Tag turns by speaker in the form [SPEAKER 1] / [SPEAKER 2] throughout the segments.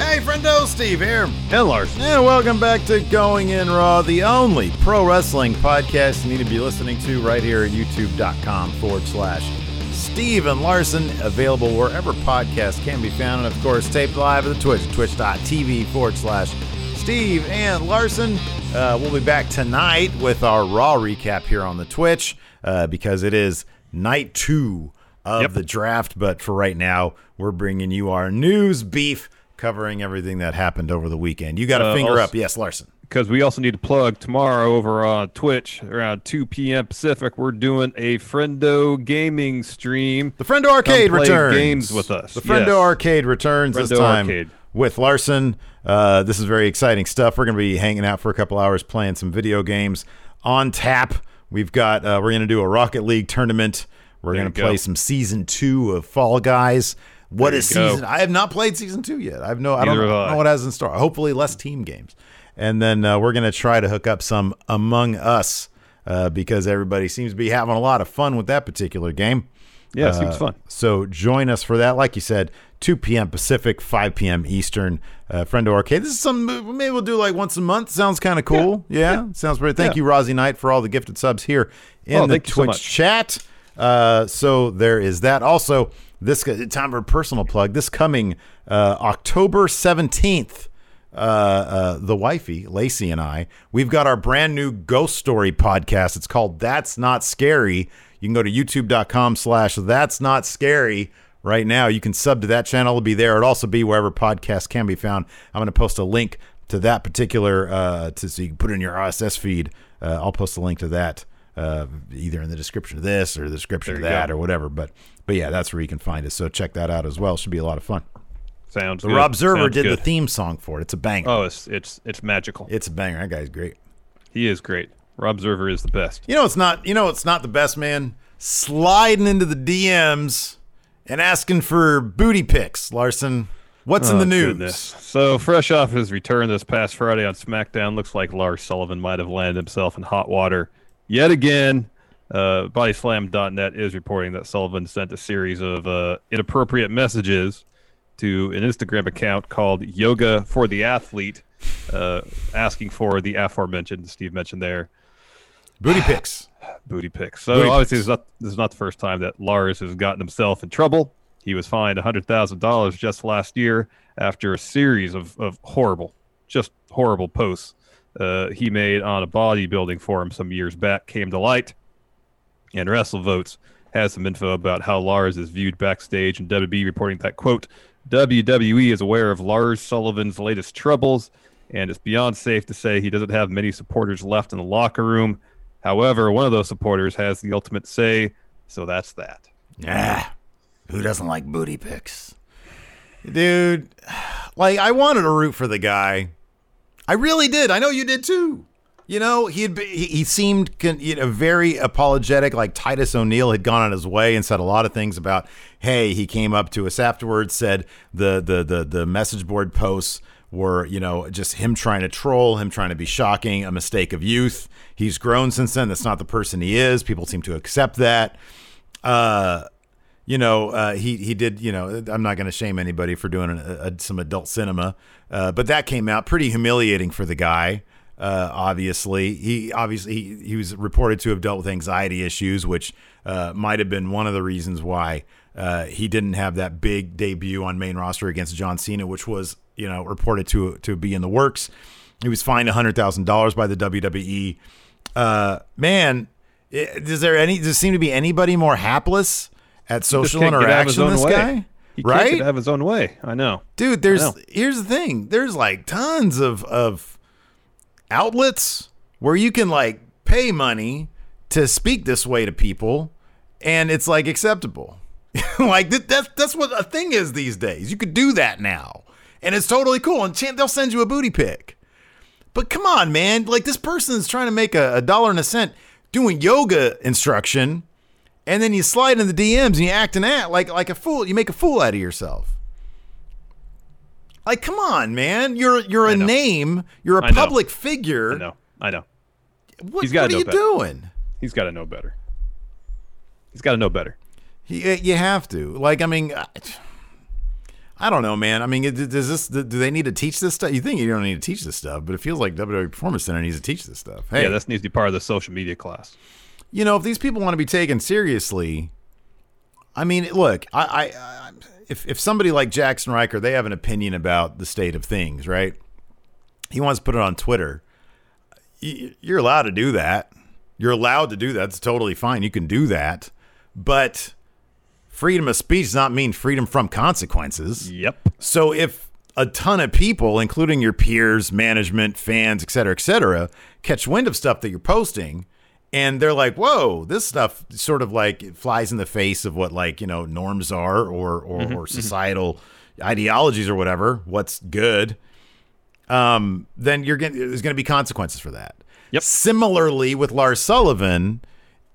[SPEAKER 1] Hey, friendo, Steve here.
[SPEAKER 2] And Lars.
[SPEAKER 1] And welcome back to Going In Raw, the only pro wrestling podcast you need to be listening to right here at youtube.com forward slash Steve and Larson, available wherever podcasts can be found. And of course, taped live at the Twitch, twitch.tv forward slash Steve and Larson. Uh, we'll be back tonight with our Raw recap here on the Twitch uh, because it is night two of
[SPEAKER 2] Yep.
[SPEAKER 1] the draft. But for right now, we're bringing you our news beef covering everything that happened over the weekend. You got a
[SPEAKER 2] Uh,
[SPEAKER 1] finger
[SPEAKER 2] also-
[SPEAKER 1] up. Yes, Larson.
[SPEAKER 2] Because we also need to plug tomorrow over on Twitch around 2 p.m. Pacific. We're doing a Friendo gaming stream.
[SPEAKER 1] The Friendo Arcade
[SPEAKER 2] play
[SPEAKER 1] returns.
[SPEAKER 2] games with us.
[SPEAKER 1] The Friendo
[SPEAKER 2] Yes.
[SPEAKER 1] Arcade returns this time
[SPEAKER 2] Arcade.
[SPEAKER 1] with Larson. Uh, this is very exciting stuff. We're going to be hanging out for a couple hours playing some video games on tap. We've got uh, we're going to do a Rocket League tournament. We're going to
[SPEAKER 2] you go.
[SPEAKER 1] play some season two of Fall Guys. What is
[SPEAKER 2] you go.
[SPEAKER 1] season? I have not played season two yet. I have no. I don't know,
[SPEAKER 2] have
[SPEAKER 1] know what has in store. Hopefully, less team games, and then uh, we're going to try to hook up some Among Us uh, because everybody seems to be having a lot of fun with that particular game.
[SPEAKER 2] Yeah, it seems
[SPEAKER 1] Uh,
[SPEAKER 2] fun.
[SPEAKER 1] So join us for that. Like you said, 2 p.m. Pacific, 5 p.m. Eastern. Uh, Friendo Arcade. This is some maybe we'll do like once a month. Sounds kind of cool. Yeah, sounds great. Thank
[SPEAKER 2] Yeah.
[SPEAKER 1] you, Rozzy Knight, for all the gifted subs here in
[SPEAKER 2] Oh,
[SPEAKER 1] the
[SPEAKER 2] you so
[SPEAKER 1] Twitch chat. Uh, so there is that. Also, this time for a personal plug. This coming uh, October 17th. Uh, uh, the wifey Lacey and I, we've got our brand new ghost story podcast. It's called "That's Not Scary." You can go to YouTube.com/slash That's Not Scary right now. You can sub to that channel; it'll be there. It'll also be wherever podcasts can be found. I'm going to post a link to that particular uh, to so you can put it in your RSS feed. Uh, I'll post a link to that uh, either in the description of this or the description of that
[SPEAKER 2] go.
[SPEAKER 1] or whatever. But but yeah, that's where you can find it. So check that out as well. Should be a lot of fun.
[SPEAKER 2] Sounds
[SPEAKER 1] The
[SPEAKER 2] good.
[SPEAKER 1] Rob
[SPEAKER 2] Sounds
[SPEAKER 1] did
[SPEAKER 2] good.
[SPEAKER 1] the theme song for it. It's a banger.
[SPEAKER 2] Oh, it's it's it's magical.
[SPEAKER 1] It's a banger. That guy's great.
[SPEAKER 2] he is great. Rob Server is the best.
[SPEAKER 1] You know it's not. You know it's not the best man. Sliding into the DMs and asking for booty pics, Larson. What's in
[SPEAKER 2] Oh,
[SPEAKER 1] the news?
[SPEAKER 2] goodness. So, fresh off his return this past Friday on SmackDown, looks like Lars Sullivan might have landed himself in hot water yet again. Uh, BodySlam.net is reporting that Sullivan sent a series of uh, inappropriate messages to an Instagram account called Yoga for the Athlete, uh, asking for the aforementioned, Steve mentioned there,
[SPEAKER 1] Booty pics.
[SPEAKER 2] booty pics. So
[SPEAKER 1] Booty
[SPEAKER 2] obviously,
[SPEAKER 1] pics.
[SPEAKER 2] this is, not, this is not the first time that Lars has gotten himself in trouble. He was fined $100,000 just last year after a series of, of horrible, just horrible posts uh, he made on a bodybuilding forum some years back came to light. And WrestleVotes has some info about how Lars is viewed backstage, and WB reporting that, quote, WWE is aware of Lars Sullivan's latest troubles, and it's beyond safe to say he doesn't have many supporters left in the locker room. However, one of those supporters has the ultimate say, so that's that.
[SPEAKER 1] Ah, who doesn't like booty pics? Dude, like I wanted to root for the guy. I really did. I know you did too. You know, he, he seemed con, you know, very apologetic. Like Titus O'Neil had gone on his way and said a lot of things about. Hey, he came up to us afterwards, said the the the the message board posts were you know just him trying to troll, him trying to be shocking, a mistake of youth. He's grown since then. That's not the person he is. People seem to accept that. Uh, you know, uh, he he did. You know, I'm not going to shame anybody for doing a, some adult cinema, uh, but that came out pretty humiliating for the guy. Uh, obviously, he obviously he, he was reported to have dealt with anxiety issues, which uh, might have been one of the reasons why uh, he didn't have that big debut on main roster against John Cena, which was you know reported to to be in the works. He was fined hundred thousand dollars by the WWE. Uh, man, is there any? Does there seem to be anybody more hapless at social interaction this
[SPEAKER 2] way.
[SPEAKER 1] guy?
[SPEAKER 2] He
[SPEAKER 1] right?
[SPEAKER 2] can't get have his own way. I know.
[SPEAKER 1] dude there's
[SPEAKER 2] know.
[SPEAKER 1] here's the thing there's like tons of of outlets where you can like pay money to speak this way to people and it's like acceptable like that, that's that's what a thing is these days you could do that now and it's totally cool and they'll send you a booty pic but come on man like this person is trying to make a, a dollar and a cent doing yoga instruction and then you slide in the DMs and you act and act like like a fool you make a fool out of yourself like, come on, man! You're you're a
[SPEAKER 2] know.
[SPEAKER 1] name. You're a
[SPEAKER 2] I know.
[SPEAKER 1] public figure.
[SPEAKER 2] I know. I know.
[SPEAKER 1] What,
[SPEAKER 2] He's
[SPEAKER 1] what are you
[SPEAKER 2] better.
[SPEAKER 1] doing?
[SPEAKER 2] He's got to know better. He's got to know better.
[SPEAKER 1] You, uh, you have to. Like, I mean, I, I don't know, man. I mean, does this? Do they need to teach this stuff? You think you don't need to teach this stuff, but it feels like WWE Performance Center needs to teach this stuff. Hey,
[SPEAKER 2] Yeah, this needs to be part of the social media class.
[SPEAKER 1] You know, if these people want to be taken seriously, I mean, look, I, I, if if somebody like Jaxson Ryker, they have an opinion about the state of things, right? He wants to put it on Twitter. You're allowed to do that. You're allowed to do that. It's totally fine. You can do that, but freedom of speech does not mean freedom from consequences.
[SPEAKER 2] Yep.
[SPEAKER 1] So if a ton of people, including your peers, management, fans, et cetera, et cetera, catch wind of stuff that you're posting and they're like, whoa, this stuff sort of like flies in the face of what like, you know, norms are or or, mm-hmm, or mm-hmm. societal ideologies or whatever, what's good. Um, then you're getting there's gonna be consequences for that.
[SPEAKER 2] Yep.
[SPEAKER 1] Similarly with Lars Sullivan,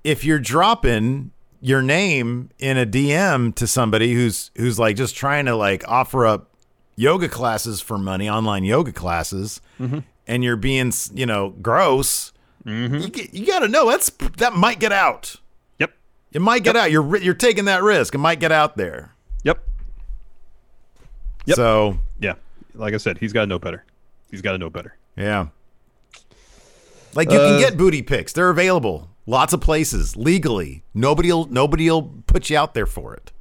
[SPEAKER 1] if you're dropping your name in a DM to somebody who's who's like just trying to like offer up yoga classes for money, online yoga classes, mm-hmm. and you're being you know gross, you, get- you got to know that's that might get out.
[SPEAKER 2] Yep.
[SPEAKER 1] It might get out. You're you're taking that risk. It might get out there.
[SPEAKER 2] Yep. Yep.
[SPEAKER 1] So
[SPEAKER 2] Yeah. Like I said, he's got to know better. He's got to know better.
[SPEAKER 1] yeah, like you can
[SPEAKER 2] Uh,
[SPEAKER 1] get booty pics. They're available. Lots of places legally. Nobody'll nobody'll put you out there for it.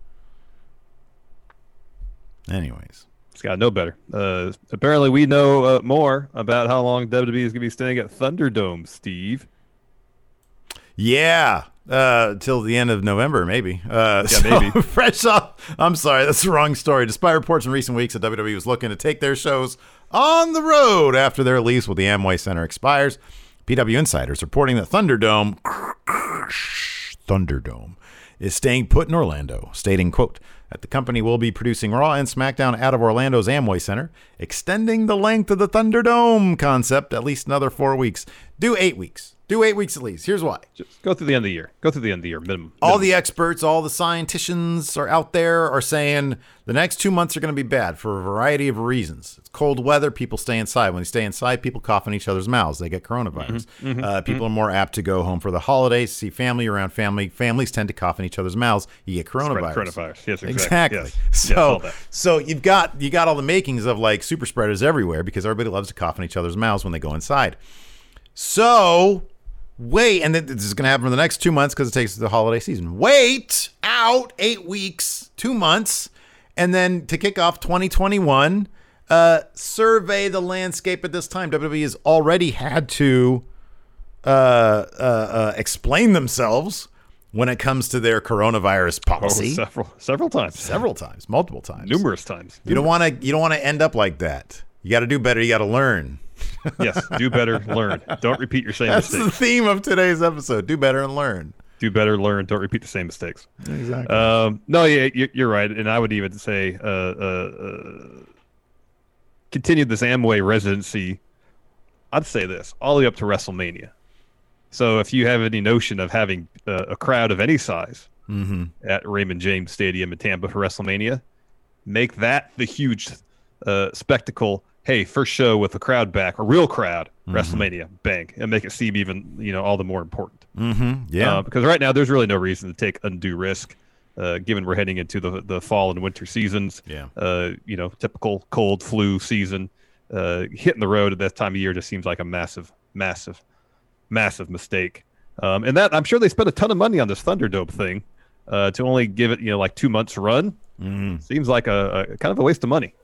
[SPEAKER 1] Anyways.
[SPEAKER 2] To know better. Uh, apparently, we know uh, more about how long WWE is going to be staying at Thunderdome, Steve.
[SPEAKER 1] Yeah, uh, till the end of November, maybe. Uh,
[SPEAKER 2] Yeah,
[SPEAKER 1] so,
[SPEAKER 2] maybe.
[SPEAKER 1] fresh off. I'm sorry, that's the wrong story. Despite reports in recent weeks that WWE was looking to take their shows on the road after their lease with the Amway Center expires, PW Insiders reporting that Thunderdome, Thunderdome, is staying put in Orlando, stating, "quote the company will be producing Raw and SmackDown out of Orlando's Amway Center, extending the length of the Thunderdome concept at least another four weeks. Do eight weeks. Do eight weeks at least. Here's why."
[SPEAKER 2] Just go through the end of the year. Go through the end of the year, minimum.
[SPEAKER 1] all the experts, all the scientists are out there are saying the next two months are going to be bad for a variety of reasons. It's cold weather. People stay inside. When they stay inside, people cough in each other's mouths. They get coronavirus.
[SPEAKER 2] Mm-hmm.
[SPEAKER 1] Uh, people are more apt to go home for the holidays, see family around family. Families tend to cough in each other's mouths. You get coronavirus.
[SPEAKER 2] coronavirus. Yes, exactly.
[SPEAKER 1] Exactly.
[SPEAKER 2] Yes. Yes,
[SPEAKER 1] So,
[SPEAKER 2] that.
[SPEAKER 1] so you've got you got all the makings of like super spreaders everywhere because everybody loves to cough in each other's mouths when they go inside. So wait, and this is going to happen for the next two months because it takes the holiday season. Wait out eight weeks, two months, and then to kick off 2021, uh, survey the landscape at this time. WWE has already had to uh, uh, uh, explain themselves when it comes to their coronavirus
[SPEAKER 2] Oh,
[SPEAKER 1] policy
[SPEAKER 2] several, several times.
[SPEAKER 1] several times, multiple times.
[SPEAKER 2] Numerous times.
[SPEAKER 1] You don't want to. You don't want to end up like that. You got to do better. You got to learn.
[SPEAKER 2] yes. Do better, learn. Don't repeat your same mistakes.
[SPEAKER 1] That's the theme of today's episode. Do better and learn.
[SPEAKER 2] Do better, learn. Don't repeat the same mistakes.
[SPEAKER 1] Exactly.
[SPEAKER 2] Um, no, yeah, you- you're right, and I would even say uh, uh, uh, continue this Amway residency. I'd say this all the way up to WrestleMania. So if you have any notion of having uh, a crowd of any size at Raymond James Stadium in Tampa for WrestleMania, make that the huge uh, spectacle. Hey, first show with a crowd back, a real crowd, WrestleMania, bang, and make it seem even you know all the more important.
[SPEAKER 1] mm-hmm. Yeah.
[SPEAKER 2] Uh, because right now there's really no reason to take undue risk. uh, given we're heading into the the fall and winter seasons.
[SPEAKER 1] Yeah.
[SPEAKER 2] Uh, you know, typical cold flu season. Uh, hitting the road at that time of year just seems like a massive, massive, massive mistake. Um, and that I'm sure they spent a ton of money on this Thunderdome thing uh, to only give it, you know, like two months run.
[SPEAKER 1] Mm-hmm.
[SPEAKER 2] Seems like a, a kind of a waste of money.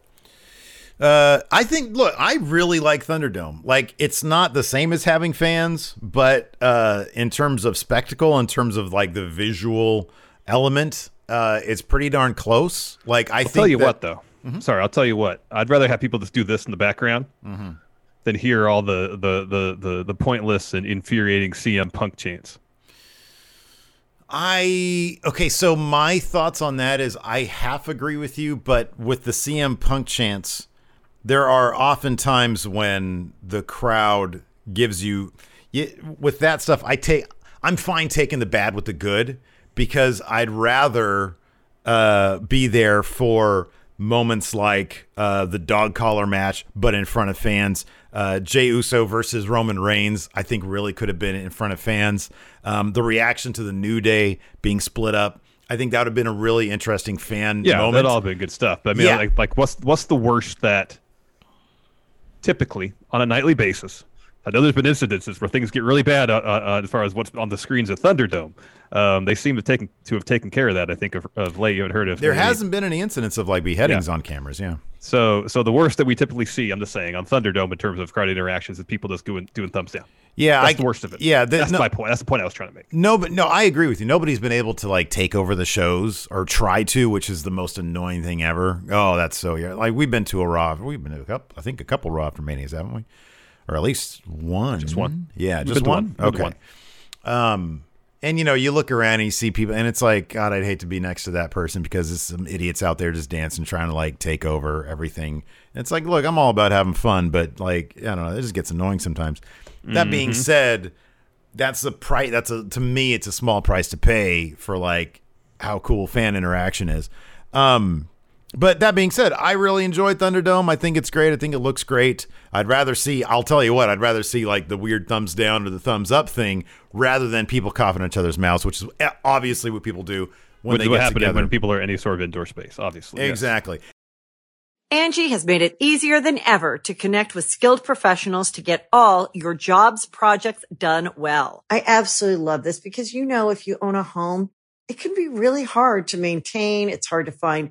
[SPEAKER 1] Uh, I think. Look, I really like Thunderdome. Like, it's not the same as having fans, but uh, in terms of spectacle, in terms of like the visual element, uh, it's pretty darn close. Like, I
[SPEAKER 2] I'll
[SPEAKER 1] think
[SPEAKER 2] tell you
[SPEAKER 1] that-
[SPEAKER 2] what, though. Sorry, I'll tell you what. I'd rather have people just do this in the background than hear all the the the the, the pointless and infuriating CM Punk chants.
[SPEAKER 1] I okay, so my thoughts on that is I half agree with you, but with the CM Punk chants, there are often times when the crowd gives you y- with that stuff. I take I'm fine taking the bad with the good because I'd rather uh, be there for moments like uh, the dog collar match, but in front of fans. Uh, Jey Uso versus Roman Reigns, I think, really could have been in front of fans. Um, the reaction to the New Day being split up, I think that would have been a really interesting fan
[SPEAKER 2] Yeah,
[SPEAKER 1] moment.
[SPEAKER 2] that all been good stuff. But I mean,
[SPEAKER 1] Yeah.
[SPEAKER 2] like, like what's what's the worst that typically on a nightly basis? I know there's been incidences where things get really bad uh, uh, as far as what's on the screens at Thunderdome. Um, they seem to taken to have taken care of that. I think of, of late. You haven't heard of
[SPEAKER 1] there
[SPEAKER 2] any-
[SPEAKER 1] hasn't been any incidents of like beheadings
[SPEAKER 2] Yeah.
[SPEAKER 1] on cameras. Yeah.
[SPEAKER 2] So, so the worst that we typically see, I'm just saying, on Thunderdome in terms of crowd interactions, is people just doing doing thumbs down.
[SPEAKER 1] Yeah,
[SPEAKER 2] That's
[SPEAKER 1] I,
[SPEAKER 2] the worst of it.
[SPEAKER 1] Yeah, the-
[SPEAKER 2] that's
[SPEAKER 1] no,
[SPEAKER 2] my point. That's the point I was trying to make.
[SPEAKER 1] No, but no, I agree with you. Nobody's been able to like take over the shows or try to, which is the most annoying thing ever. Oh, that's so yeah. Like we've been to a Raw. We've been to a couple. I think a couple Raw after Manias, haven't we? Or at least one.
[SPEAKER 2] Just one.
[SPEAKER 1] Yeah, just one.
[SPEAKER 2] one. We've been to
[SPEAKER 1] Okay. Um, and you know, you look around and you see people, and it's like, God, I'd hate to be next to that person because there's some idiots out there just dancing, trying to like take over everything. And it's like, look, I'm all about having fun, but like, I don't know, it just gets annoying sometimes. That being said, that's the price. That's a to me, it's a small price to pay for like how cool fan interaction is. Um, but that being said, I really enjoy Thunderdome. I think it's great. I think it looks great. I'd rather see. I'll tell you what. I'd rather see like the weird thumbs down or the thumbs up thing rather than people coughing in each other's mouths, which is eh, obviously what people do when
[SPEAKER 2] What,
[SPEAKER 1] they get
[SPEAKER 2] happened
[SPEAKER 1] together.
[SPEAKER 2] when people are in any sort of indoor space? Obviously, yes.
[SPEAKER 1] exactly.
[SPEAKER 3] Angie has made it easier than ever to connect with skilled professionals to get all your jobs projects done well. I absolutely love this because, you know, if you own a home, it can be really hard to maintain. It's hard to find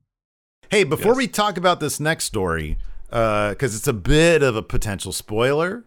[SPEAKER 1] Hey, before
[SPEAKER 2] Yes.
[SPEAKER 1] we talk about this next story, because it's a bit of a potential spoiler,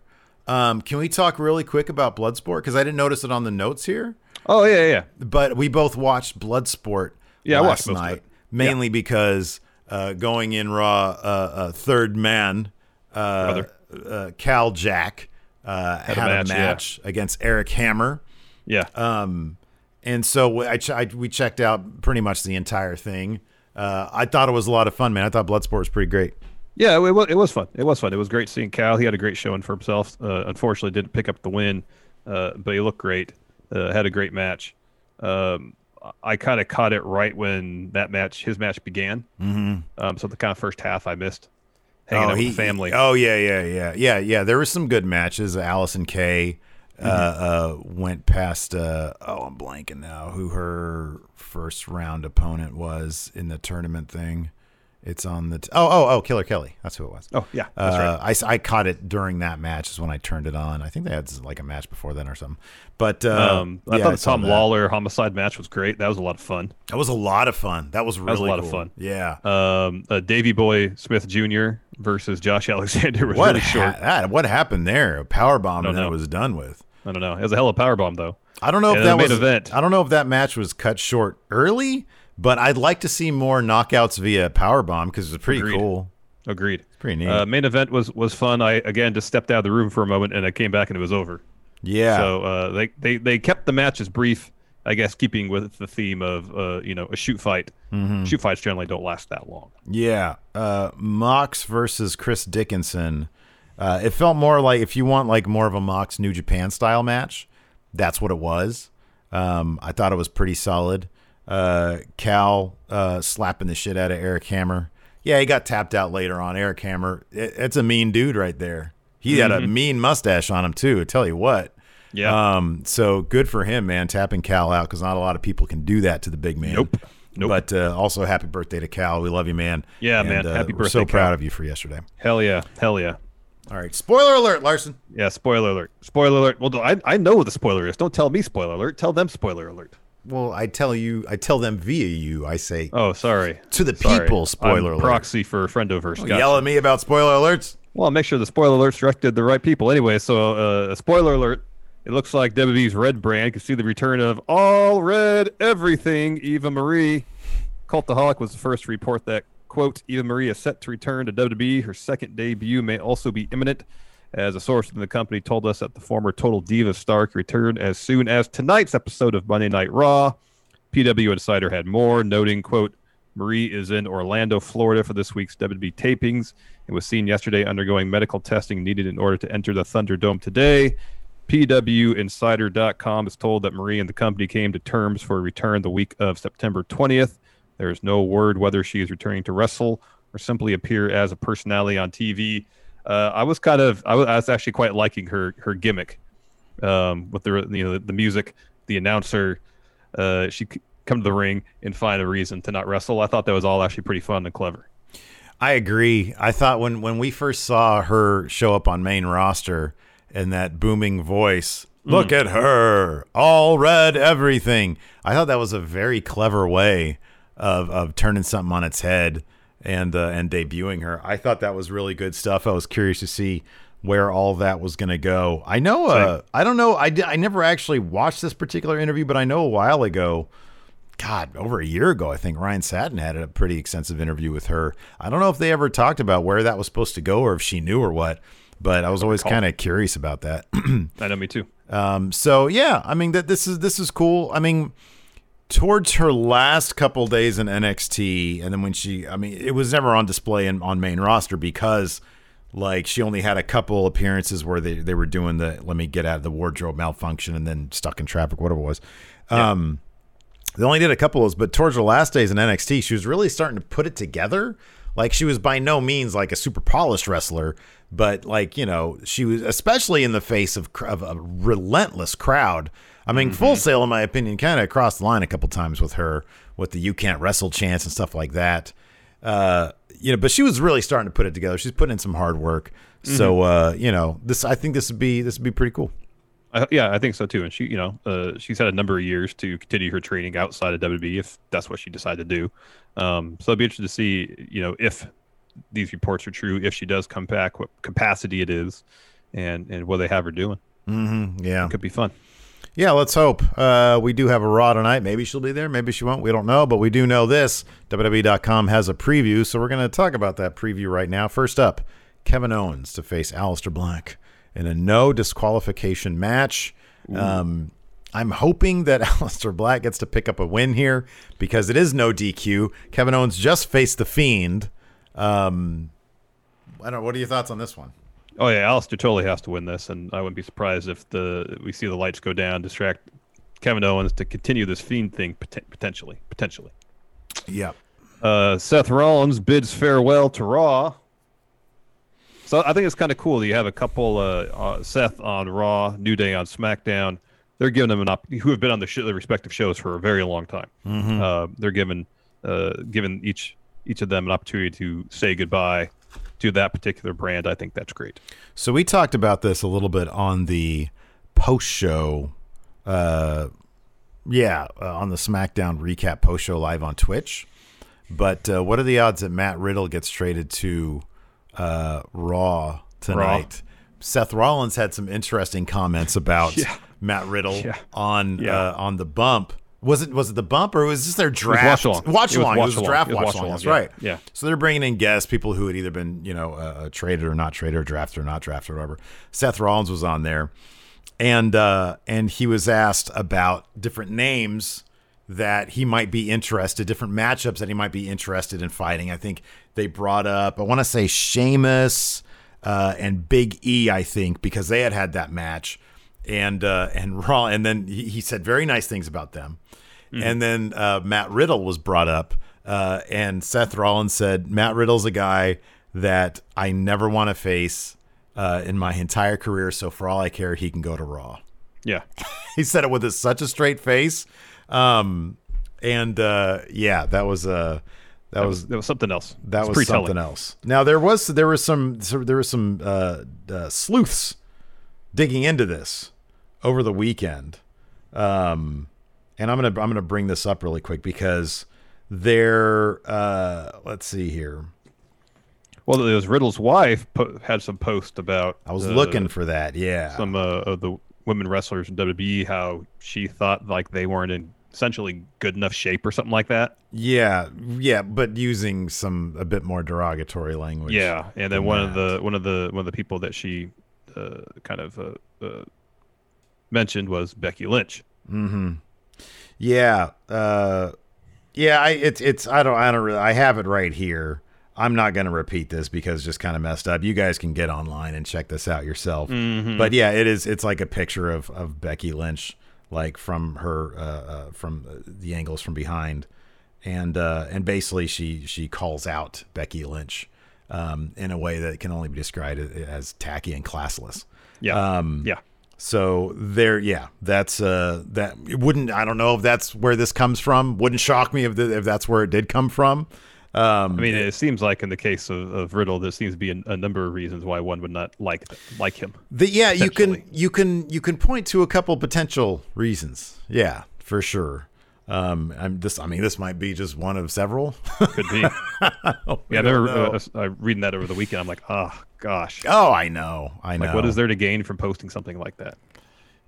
[SPEAKER 1] um, can we talk really quick about Bloodsport? Because I didn't notice it on the notes here,
[SPEAKER 2] Oh yeah, yeah, yeah.
[SPEAKER 1] but we both watched Bloodsport
[SPEAKER 2] Yeah, I
[SPEAKER 1] last
[SPEAKER 2] watched most of
[SPEAKER 1] night, mainly because uh, going in Raw, uh, uh, third man, uh, uh, Kal Jak uh, had,
[SPEAKER 2] a match,
[SPEAKER 1] a
[SPEAKER 2] yeah.
[SPEAKER 1] against Eric Hammer.
[SPEAKER 2] Yeah.
[SPEAKER 1] Um, and so I, ch- I we checked out pretty much the entire thing. Uh, I thought it was a lot of fun, man. I thought Bloodsport was pretty great.
[SPEAKER 2] Yeah, it was, it was fun. It was fun. It was great seeing Kal. He had a great showing for himself. Uh, unfortunately, didn't pick up the win, uh, but he looked great. Uh, had a great match. Um, I kind of caught it right when that match, his match began.
[SPEAKER 1] Mm-hmm.
[SPEAKER 2] Um, so the kind of first half I missed, hanging out with the family.
[SPEAKER 1] Oh yeah, yeah, yeah, yeah, yeah. There were some good matches. Allysin Kay uh, uh, went past. Uh, oh, I'm blanking now. Who her first round opponent was in the tournament thing? It's on the. T- oh, oh, oh, Killer Kelly. That's who it was.
[SPEAKER 2] Oh yeah, that's
[SPEAKER 1] Uh,
[SPEAKER 2] right.
[SPEAKER 1] I I caught it during that match. Is when I turned it on. I think they had like a match before then or something. But uh,
[SPEAKER 2] Um, I
[SPEAKER 1] yeah,
[SPEAKER 2] thought the Tom. Lawlor homicide match was great. That was a lot of fun.
[SPEAKER 1] That was a lot of fun. That was really
[SPEAKER 2] was a lot of fun.
[SPEAKER 1] Yeah.
[SPEAKER 2] Um, uh, Davy Boy Smith Jr. versus Josh Alexander was
[SPEAKER 1] what
[SPEAKER 2] really
[SPEAKER 1] ha-
[SPEAKER 2] short.
[SPEAKER 1] that, what happened there? A power bomb and it was done with.
[SPEAKER 2] I don't know. It was a hell of a power bomb though.
[SPEAKER 1] I don't know if that was
[SPEAKER 2] event.
[SPEAKER 1] I don't know if that match was cut short early, but I'd like to see more knockouts via power bomb because it's pretty
[SPEAKER 2] Agreed.
[SPEAKER 1] cool.
[SPEAKER 2] Agreed.
[SPEAKER 1] It's Pretty neat.
[SPEAKER 2] Uh, main event was was fun. I again just stepped out of the room for a moment and I came back and it was over.
[SPEAKER 1] yeah.
[SPEAKER 2] So uh, they, they they kept the matches brief, I guess, keeping with the theme of uh, you know a shoot fight.
[SPEAKER 1] Mm-hmm.
[SPEAKER 2] Shoot fights generally don't last that long.
[SPEAKER 1] Yeah, uh, Mox versus Chris Dickinson. Uh, it felt more like if you want like more of a Mox New Japan style match, that's what it was. Um, I thought it was pretty solid. Uh, Kal uh, slapping the shit out of Eric Hammer. Yeah, he got tapped out later on. Eric Hammer, it, it's a mean dude right there. He had a mean mustache on him too. I tell you what.
[SPEAKER 2] Yeah.
[SPEAKER 1] Um, so good for him, man, tapping Kal out because not a lot of people can do that to the big man.
[SPEAKER 2] Nope. Nope.
[SPEAKER 1] But uh, also, happy birthday to Kal. We love you, man.
[SPEAKER 2] Yeah,
[SPEAKER 1] And,
[SPEAKER 2] man.
[SPEAKER 1] uh,
[SPEAKER 2] Happy
[SPEAKER 1] So
[SPEAKER 2] birthday,
[SPEAKER 1] proud
[SPEAKER 2] Kal.
[SPEAKER 1] of you for yesterday.
[SPEAKER 2] hell yeah. Hell yeah.
[SPEAKER 1] All right. Spoiler alert, Larson.
[SPEAKER 2] Yeah. Spoiler alert. Spoiler alert. Well, I I know what the spoiler is. Don't tell me spoiler alert. Tell them spoiler alert.
[SPEAKER 1] Well, I tell you, I tell them via you. I say
[SPEAKER 2] Oh, sorry.
[SPEAKER 1] to the
[SPEAKER 2] Sorry.
[SPEAKER 1] people. Spoiler
[SPEAKER 2] I'm
[SPEAKER 1] alert.
[SPEAKER 2] Proxy for a friend over.
[SPEAKER 1] Don't Yell at me about spoiler alerts.
[SPEAKER 2] Well, make sure the spoiler alert's directed the right people. Anyway, so uh, spoiler alert. It looks like WWE's red brand can see the return of all red everything. Eva Marie, Cultaholic was the first to report that quote Eva Marie is set to return to WWE. Her second debut may also be imminent, as a source in the company told us that the former Total Diva star could return as soon as tonight's episode of Monday Night Raw. PW Insider had more, noting, quote, Marie is in Orlando, Florida for this week's WWE tapings and was seen yesterday undergoing medical testing needed in order to enter the Thunderdome today. PWInsider.com is told that Marie and the company came to terms for a return the week of September 20th. There is no word whether she is returning to wrestle or simply appear as a personality on TV. Uh, I was kind of, I was, I was actually quite liking her her gimmick um, with the you know the music, the announcer. Uh, she come to the ring and find a reason to not wrestle. I thought that was all actually pretty fun and clever.
[SPEAKER 1] I agree. I thought when when we first saw her show up on main roster and that booming voice, look at her, all red everything. I thought that was a very clever way of of turning something on its head and uh, and debuting her. I thought that was really good stuff. I was curious to see where all that was going to go. I know uh, I don't know I I never actually watched this particular interview, but I know a while ago God, over a year ago, I think Ryan Satin had a pretty extensive interview with her. I don't know if they ever talked about where that was supposed to go or if she knew or what, but I was always kind of curious about that.
[SPEAKER 2] I know me too.
[SPEAKER 1] um, so yeah, I mean that this is this is cool. I mean, towards her last couple days in NXT, and then when she, I mean, it was never on display in, on main roster because like she only had a couple appearances where they, they were doing the let me get out of the wardrobe malfunction and then stuck in traffic, whatever it was. Um, they only did a couple of those, but towards her last days in NXT, she was really starting to put it together. Like she was by no means like a super polished wrestler, but like you know, she was especially in the face of, of a relentless crowd. I mean, Full Sail, in my opinion, kind of crossed the line a couple times with her with the "you can't wrestle" chance and stuff like that. Uh, you know, but she was really starting to put it together. She's putting in some hard work. So uh, you know, this I think this would be this would be pretty cool.
[SPEAKER 2] I, yeah, I think so too. And she, you know, uh, she's had a number of years to continue her training outside of WB if that's what she decided to do. Um, so I'd be interested to see, you know, if these reports are true, if she does come back, what capacity it is, and and what they have her doing.
[SPEAKER 1] Mm-hmm. Yeah.
[SPEAKER 2] It could be fun.
[SPEAKER 1] Yeah, let's hope. Uh, we do have a Raw tonight. Maybe she'll be there. Maybe she won't. We don't know, but we do know this. WWE.com has a preview, so we're going to talk about that preview right now. First up, Kevin Owens to face Aleister Black in a no disqualification match. Um, I'm hoping that Aleister Black gets to pick up a win here because it is no DQ. Kevin Owens just faced the Fiend. Um, I don't know. What are your thoughts on this one?
[SPEAKER 2] Oh yeah, Aleister totally has to win this, and I wouldn't be surprised if the we see the lights go down, distract Kevin Owens to continue this fiend thing poten- potentially. Potentially.
[SPEAKER 1] Yeah.
[SPEAKER 2] Uh, Seth Rollins bids farewell to Raw. So I think it's kind of cool that you have a couple, uh, uh, Seth on Raw, New Day on SmackDown. They're giving them an op- who have been on the sh- their respective shows for a very long time. Uh, they're given uh, giving each each of them an opportunity to say goodbye to that particular brand, I think that's great.
[SPEAKER 1] So we talked about this a little bit on the post show. Uh, yeah, uh, on the SmackDown recap post show live on Twitch. But uh, what are the odds that Matt Riddle gets traded to uh, Raw tonight? Raw. Seth Rollins had some interesting comments about yeah. Matt Riddle yeah. on yeah. Uh, on the bump. Was it was it the bump or was this their draft?
[SPEAKER 2] watch along. Watch along.
[SPEAKER 1] It was, draft watch along. That's right.
[SPEAKER 2] Yeah.
[SPEAKER 1] So they're bringing in guests, people who had either been you know uh, traded or not traded, or drafted or not drafted, or whatever. Seth Rollins was on there, and uh, and he was asked about different names that he might be interested, different matchups that he might be interested in fighting. I think they brought up, I want to say Sheamus uh, and Big E, I think, because they had had that match. And uh, and Raw, and then he, he said very nice things about them. Mm. And then uh, Matt Riddle was brought up, uh, and Seth Rollins said Matt Riddle's a guy that I never want to face uh, in my entire career. So for all I care, he can go to Raw.
[SPEAKER 2] Yeah,
[SPEAKER 1] he said it with a, such a straight face um, and uh, yeah, that was uh, that,
[SPEAKER 2] that
[SPEAKER 1] was, was
[SPEAKER 2] that was something else.
[SPEAKER 1] That was, was something else. Now there was there was some there was some uh, uh, sleuths digging into this over the weekend, um, and I'm gonna I'm gonna bring this up really quick because there. Uh, let's see here.
[SPEAKER 2] Well, it was Riddle's wife po- had some post about.
[SPEAKER 1] I was looking for that. Yeah,
[SPEAKER 2] some uh, of the women wrestlers in WWE how she thought like they weren't in essentially good enough shape or something like that.
[SPEAKER 1] Yeah, yeah, but using some a bit more derogatory language.
[SPEAKER 2] Yeah, and then one that. of the one of the one of the people that she uh, kind of uh, uh, mentioned was Becky Lynch.
[SPEAKER 1] Hmm. Yeah. Uh, yeah. I it's it's I don't I don't really I have it right here. I'm not going to repeat this because it's just kind of messed up. You guys can get online and check this out yourself.
[SPEAKER 2] Mm-hmm.
[SPEAKER 1] But yeah, it is. It's like a picture of of Becky Lynch, like from her uh, uh, from the angles from behind, and uh, and basically she she calls out Becky Lynch um, in a way that can only be described as tacky and classless.
[SPEAKER 2] Yeah. Um, yeah.
[SPEAKER 1] So there, yeah, that's uh, that. It wouldn't I don't know if that's where this comes from. Wouldn't shock me if the, if that's where it did come from. Um,
[SPEAKER 2] I mean, it, seems like in the case of, of Riddle, there seems to be a, a, number of reasons why one would not like like him.
[SPEAKER 1] The, yeah, you can you can you can point to a couple potential reasons. Yeah, for sure. Um, I'm this. I mean, this might be just one of several.
[SPEAKER 2] Could be. yeah, I never uh, uh, reading that over the weekend. I'm like, oh gosh.
[SPEAKER 1] Oh, I know. I know.
[SPEAKER 2] Like, what is there to gain from posting something like that?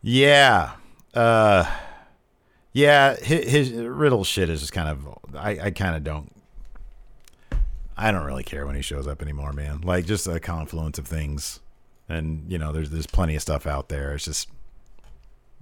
[SPEAKER 1] Yeah. Uh, yeah. His, his Riddle shit is just kind of. I, I kind of don't I don't really care when he shows up anymore, man. Like just a confluence of things, and you know, there's there's plenty of stuff out there. It's just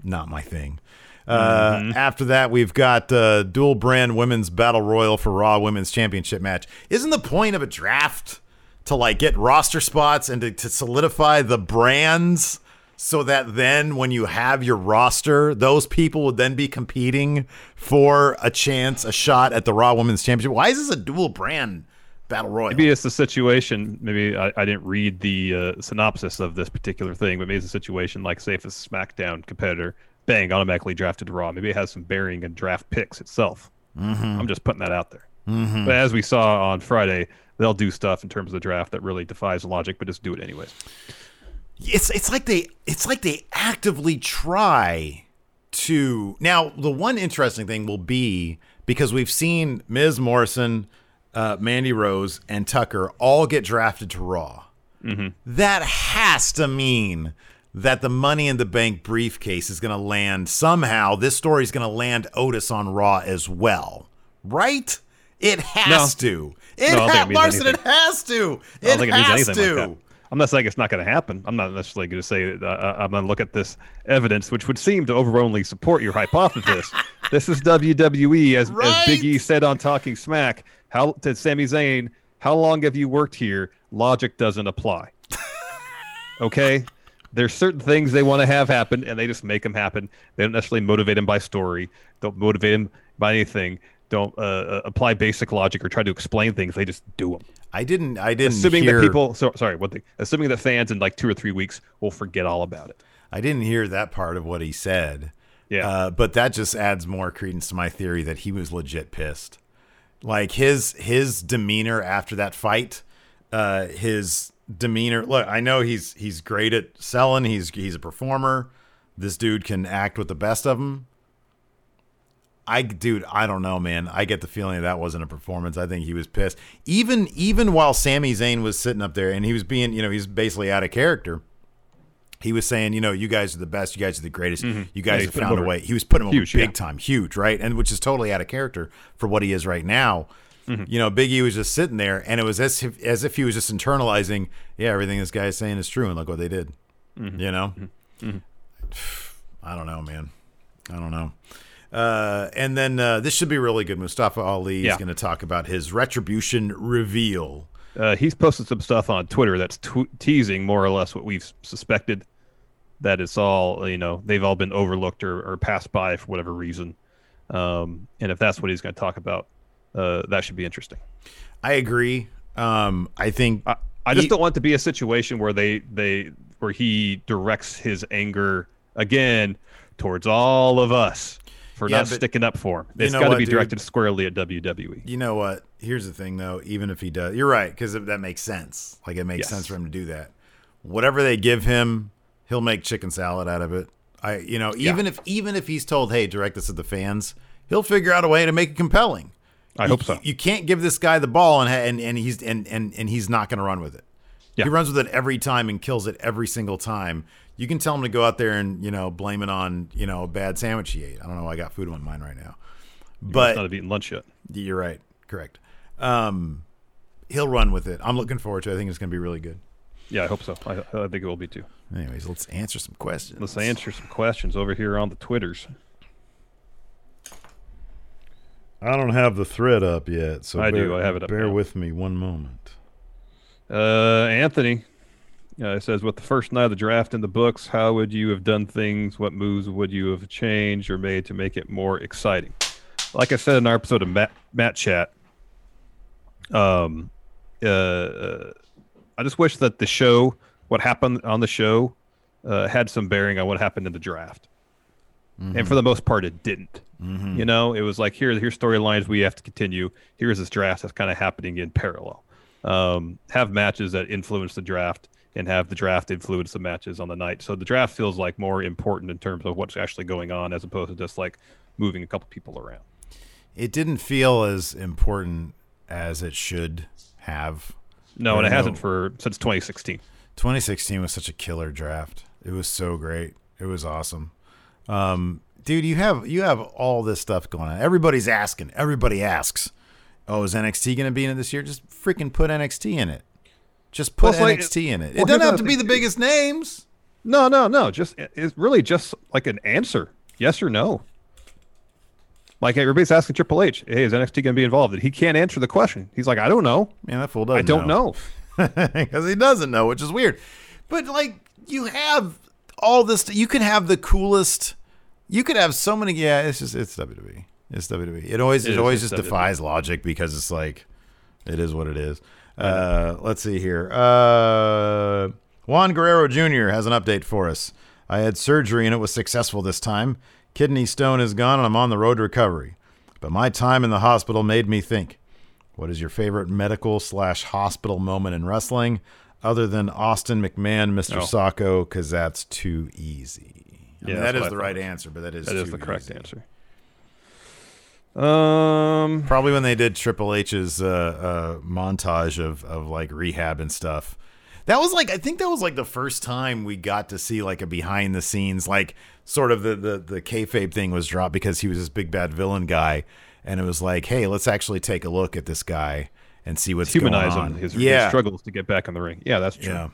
[SPEAKER 1] not my thing. Uh, mm-hmm. After that, we've got uh, dual brand women's battle royal for Raw Women's Championship match. Isn't the point of a draft to like get roster spots and to, to solidify the brands? so that then when you have your roster, those people would then be competing for a chance, a shot at the Raw Women's Championship. Why is this a dual brand battle royal.
[SPEAKER 2] Maybe it's the situation. Maybe I, I didn't read the uh, synopsis of this particular thing, but maybe it's a situation like, say, if a SmackDown competitor, bang, automatically drafted Raw. Maybe it has some bearing in draft picks itself.
[SPEAKER 1] Mm-hmm.
[SPEAKER 2] I'm just putting that out there.
[SPEAKER 1] Mm-hmm.
[SPEAKER 2] But as we saw on Friday, they'll do stuff in terms of the draft that really defies logic, but just do it anyways.
[SPEAKER 1] It's it's like they it's like they actively try to now. The one interesting thing will be because we've seen Miz Morrison uh, Mandy Rose, and Tucker all get drafted to Raw.
[SPEAKER 2] Mm-hmm.
[SPEAKER 1] That has to mean that the Money in the Bank briefcase is going to land somehow. This story is going to land Otis on Raw as well, right? It has
[SPEAKER 2] no.
[SPEAKER 1] to. It no, ha- it Larson, it has to. It I don't think it means anything
[SPEAKER 2] to. Like I'm not saying it's not going to happen. I'm not necessarily going to say uh, uh I'm going to look at this evidence, which would seem to overwhelmingly support your hypothesis. this is WWE, as, right? as Big E said on Talking Smack. How to Sami Zayn? How long have you worked here? Logic doesn't apply. okay, there's certain things they want to have happen, and they just make them happen. They don't necessarily motivate them by story. Don't motivate them by anything. Don't uh, uh, apply basic logic or try to explain things. They just do them.
[SPEAKER 1] I didn't. I didn't.
[SPEAKER 2] Assuming
[SPEAKER 1] hear...
[SPEAKER 2] that people. So, sorry. What? assuming that fans in like two or three weeks will forget all about it.
[SPEAKER 1] I didn't hear that part of what he said.
[SPEAKER 2] Yeah.
[SPEAKER 1] Uh, but that just adds more credence to my theory that he was legit pissed Like his his demeanor after that fight, uh, his demeanor. Look, I know he's he's great at selling. He's he's a performer. This dude can act with the best of them. I dude, I don't know, man. I get the feeling that wasn't a performance. I think he was pissed. Even even while Sami Zayn was sitting up there and he was being, you know, he's basically out of character. He was saying, you know, you guys are the best. You guys are the greatest.
[SPEAKER 2] Mm-hmm.
[SPEAKER 1] You guys
[SPEAKER 2] Yeah,
[SPEAKER 1] have found a way. He was putting him
[SPEAKER 2] huge,
[SPEAKER 1] over big
[SPEAKER 2] yeah.
[SPEAKER 1] time, huge, right? And which is totally out of character for what he is right now.
[SPEAKER 2] Mm-hmm.
[SPEAKER 1] You know, Big E was just sitting there, and it was as if as if he was just internalizing, yeah, everything this guy is saying is true, and look what they did.
[SPEAKER 2] Mm-hmm.
[SPEAKER 1] You know, I don't know, man. I don't know. Uh, and then uh, this should be really good. Mustafa Ali is going to talk about his retribution reveal.
[SPEAKER 2] Uh, he's posted some stuff on Twitter that's tw- teasing more or less what we've suspected. That it's all you know they've all been overlooked or, or passed by for whatever reason. Um, and if that's what he's going to talk about, uh, that should be interesting.
[SPEAKER 1] I agree. Um, I think
[SPEAKER 2] I, I just
[SPEAKER 1] He-
[SPEAKER 2] don't want it to be a situation where they they where he directs his anger again towards all of us for
[SPEAKER 1] Yeah,
[SPEAKER 2] not
[SPEAKER 1] but
[SPEAKER 2] sticking up for him.
[SPEAKER 1] you
[SPEAKER 2] It's
[SPEAKER 1] know
[SPEAKER 2] got to be
[SPEAKER 1] dude?
[SPEAKER 2] directed squarely at. WWE.
[SPEAKER 1] You know what? Here's the thing, though. Even if he does, you're right because that makes sense. Like it makes
[SPEAKER 2] Yes.
[SPEAKER 1] sense for him to do that. Whatever they give him, he'll make chicken salad out of it. I, you know, even if even if he's told, "Hey, direct this at the fans," he'll figure out a way to make it compelling.
[SPEAKER 2] I
[SPEAKER 1] You-
[SPEAKER 2] hope so.
[SPEAKER 1] You can't give this guy the ball and and, and he's and, and and he's not going to run with it.
[SPEAKER 2] Yeah.
[SPEAKER 1] He runs with it every time and kills it every single time. You can tell him to go out there and you know blame it on you know a bad sandwich he ate. I don't know. why I got food on mine right now,
[SPEAKER 2] But
[SPEAKER 1] but
[SPEAKER 2] not have eaten lunch yet.
[SPEAKER 1] you're right. Correct. Um, he'll run with it. I'm looking forward to. it. I think it's going to be really good.
[SPEAKER 2] Yeah, I hope so. I, I think it will be too.
[SPEAKER 1] Anyways, let's answer some questions.
[SPEAKER 2] Let's answer some questions over here on the Twitters.
[SPEAKER 1] I don't have the thread up yet, so
[SPEAKER 2] I do.
[SPEAKER 1] bear-
[SPEAKER 2] I have it up
[SPEAKER 1] Bear
[SPEAKER 2] now.
[SPEAKER 1] with me one moment.
[SPEAKER 2] Uh, Anthony uh, it says, with the first night of the draft in the books, how would you have done things? What moves would you have changed or made to make it more exciting? Like I said in our episode of Matt, Matt Chat, um, uh, uh, I just wish that the show, what happened on the show, uh, had some bearing on what happened in the draft. And for the most part, it didn't. You know, it was like here, here's storylines we have to continue. Here's this draft that's kind of happening in parallel. Um, have matches that influence the draft, and have the draft influence the matches on the night. So the draft feels like more important in terms of what's actually going on, as opposed to just like moving a couple people around.
[SPEAKER 1] It didn't feel as important as it should have.
[SPEAKER 2] No, and it hasn't for since 2016.
[SPEAKER 1] 2016 was such a killer draft. It was so great. It was awesome. Um, dude, you have you have all this stuff going on. Everybody's asking. Everybody asks. Oh, is NXT going to be in it this year? Just freaking put NXT in it. Just put
[SPEAKER 2] Well, like-
[SPEAKER 1] NXT in it.
[SPEAKER 2] well,
[SPEAKER 1] it doesn't have to be the biggest names.
[SPEAKER 2] No, no, no. Just it's really just like an answer, yes or no. Like everybody's asking Triple H, "Hey, is NXT going to be involved?" And he can't answer the question. He's like, "I don't know.
[SPEAKER 1] Man, that fool doesn't
[SPEAKER 2] I don't know."
[SPEAKER 1] because he doesn't know, which is weird. But like, you have all this. You can have the coolest. You could have so many. Yeah, it's just it's WWE. It's WWE. It always
[SPEAKER 2] It
[SPEAKER 1] always
[SPEAKER 2] just
[SPEAKER 1] just
[SPEAKER 2] WWE.
[SPEAKER 1] defies logic because it's like it is what it is. Uh, let's see here. Uh, Juan Guerrero Jr. has an update for us. I had surgery and it was successful this time. Kidney stone is gone and I'm on the road to recovery. But my time in the hospital made me think. What is your favorite medical slash hospital moment in wrestling, other than Austin McMahon, Mr.
[SPEAKER 2] Oh.
[SPEAKER 1] Socko? Because that's too easy. I mean,
[SPEAKER 2] Yeah,
[SPEAKER 1] that
[SPEAKER 2] that's
[SPEAKER 1] is the right answer, but that is
[SPEAKER 2] That is the correct
[SPEAKER 1] easy.
[SPEAKER 2] answer. Um,
[SPEAKER 1] Probably when they did Triple H's uh, uh, montage of of like rehab and stuff. That was like I think that was like the first time we got to see like a behind the scenes like sort of the the the kayfabe thing was dropped because he was this big bad villain guy, and it was like, hey, let's actually take a look at this guy and see what's
[SPEAKER 2] humanize
[SPEAKER 1] going on.
[SPEAKER 2] him. His, his struggles to get back in the ring. Yeah, that's true.
[SPEAKER 1] yeah.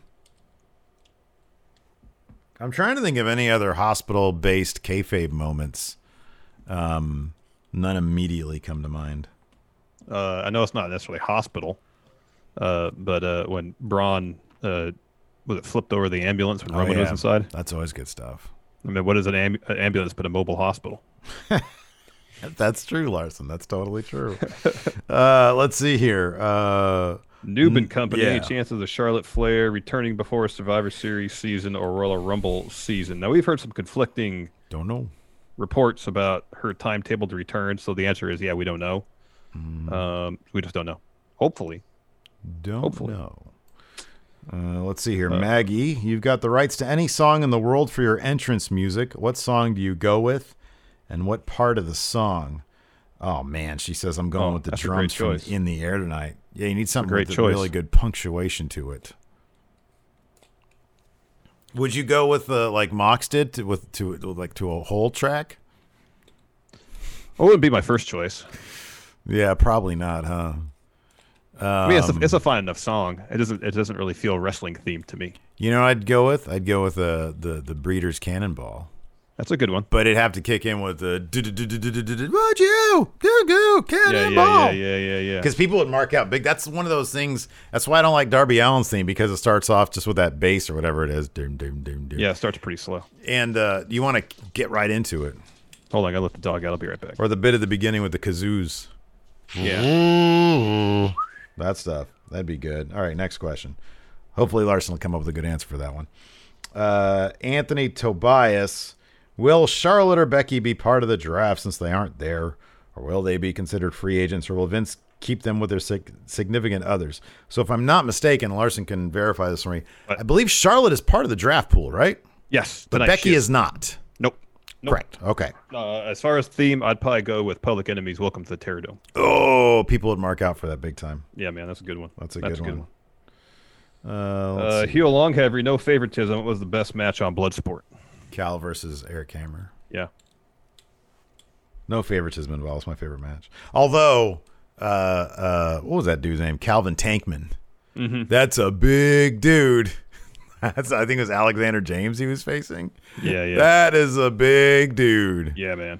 [SPEAKER 1] I'm trying to think of any other hospital based kayfabe moments. Um, none immediately come to mind.
[SPEAKER 2] Uh, I know it's not necessarily hospital, uh, but uh, when Braun uh, was it flipped over the ambulance when
[SPEAKER 1] Oh,
[SPEAKER 2] Roman was inside.
[SPEAKER 1] That's always good stuff.
[SPEAKER 2] I mean, what is an, an ambulance but a mobile hospital?
[SPEAKER 1] That's true, Larson. That's totally true. uh, let's see here. Uh,
[SPEAKER 2] Noob and Company. Any
[SPEAKER 1] yeah.
[SPEAKER 2] chances of Charlotte Flair returning before a Survivor Series season or Royal Rumble season? Now we've heard some conflicting
[SPEAKER 1] don't know.
[SPEAKER 2] Reports about her timetable to return. So the answer is yeah, we don't know. Um, we just don't know. Hopefully,
[SPEAKER 1] Don't
[SPEAKER 2] Hopefully.
[SPEAKER 1] know. Uh, let's see here. Maggie, you've got the rights to any song in the world for your entrance music. What song do you go with? And what part of the song? Oh, man. She says, I'm going
[SPEAKER 2] Oh,
[SPEAKER 1] with the
[SPEAKER 2] that's a great
[SPEAKER 1] drums from. In the Air tonight. Yeah, you need something with
[SPEAKER 2] choice.
[SPEAKER 1] really good punctuation to it. Would you go with the like Mox did to, with to like to a whole track?
[SPEAKER 2] well, it wouldn't be my first choice.
[SPEAKER 1] Yeah, probably not, huh?
[SPEAKER 2] I mean, it's a,
[SPEAKER 1] Um,
[SPEAKER 2] it's a fine enough song. It doesn't it doesn't really feel wrestling themed to me.
[SPEAKER 1] You know, what I'd go with I'd go with uh, the the Breeders' Cannonball.
[SPEAKER 2] That's a good one.
[SPEAKER 1] but it'd have to kick in with the would you go go
[SPEAKER 2] Yeah, yeah,
[SPEAKER 1] cannonball
[SPEAKER 2] yeah, yeah, yeah, yeah.
[SPEAKER 1] because people would mark out big that's one of those things that's why i don't like darby allin's theme because it starts off just with that bass or whatever it is doom, doom, doom, doom.
[SPEAKER 2] Yeah, it starts pretty slow.
[SPEAKER 1] and uh, you want to get right into it
[SPEAKER 2] Hold on, I let the dog out. I'll be right back.
[SPEAKER 1] or the bit at the beginning with the kazoos
[SPEAKER 2] Yeah.
[SPEAKER 1] that stuff that'd be good all right next question hopefully larson will come up with a good answer for that one uh, anthony tobias will charlotte or becky be part of the draft since they aren't there or will they be considered free agents or will vince keep them with their sig- significant others so if i'm not mistaken larson can verify this for me i believe charlotte is part of the draft pool right
[SPEAKER 2] Yes,
[SPEAKER 1] but becky
[SPEAKER 2] she
[SPEAKER 1] is not
[SPEAKER 2] Nope. Nope.
[SPEAKER 1] correct okay
[SPEAKER 2] Uh, as far as theme, I'd probably go with Public Enemy's "Welcome to the Terrordome."
[SPEAKER 1] oh people would mark out for that big time
[SPEAKER 2] Yeah, man, that's a good one.
[SPEAKER 1] That's a
[SPEAKER 2] that's
[SPEAKER 1] good
[SPEAKER 2] a good
[SPEAKER 1] one.
[SPEAKER 2] one.
[SPEAKER 1] uh,
[SPEAKER 2] Uh,
[SPEAKER 1] see.
[SPEAKER 2] Heel no favoritism. What was the best match on Bloodsport?
[SPEAKER 1] Cal versus eric hammer
[SPEAKER 2] Yeah.
[SPEAKER 1] No favoritism involved. It's my favorite match. Although, uh, uh, what was that dude's name? Calvin Tankman.
[SPEAKER 2] Mm-hmm.
[SPEAKER 1] That's a big dude. That's I think it was Alexander James he was facing.
[SPEAKER 2] Yeah, yeah.
[SPEAKER 1] That is a big dude.
[SPEAKER 2] yeah, man.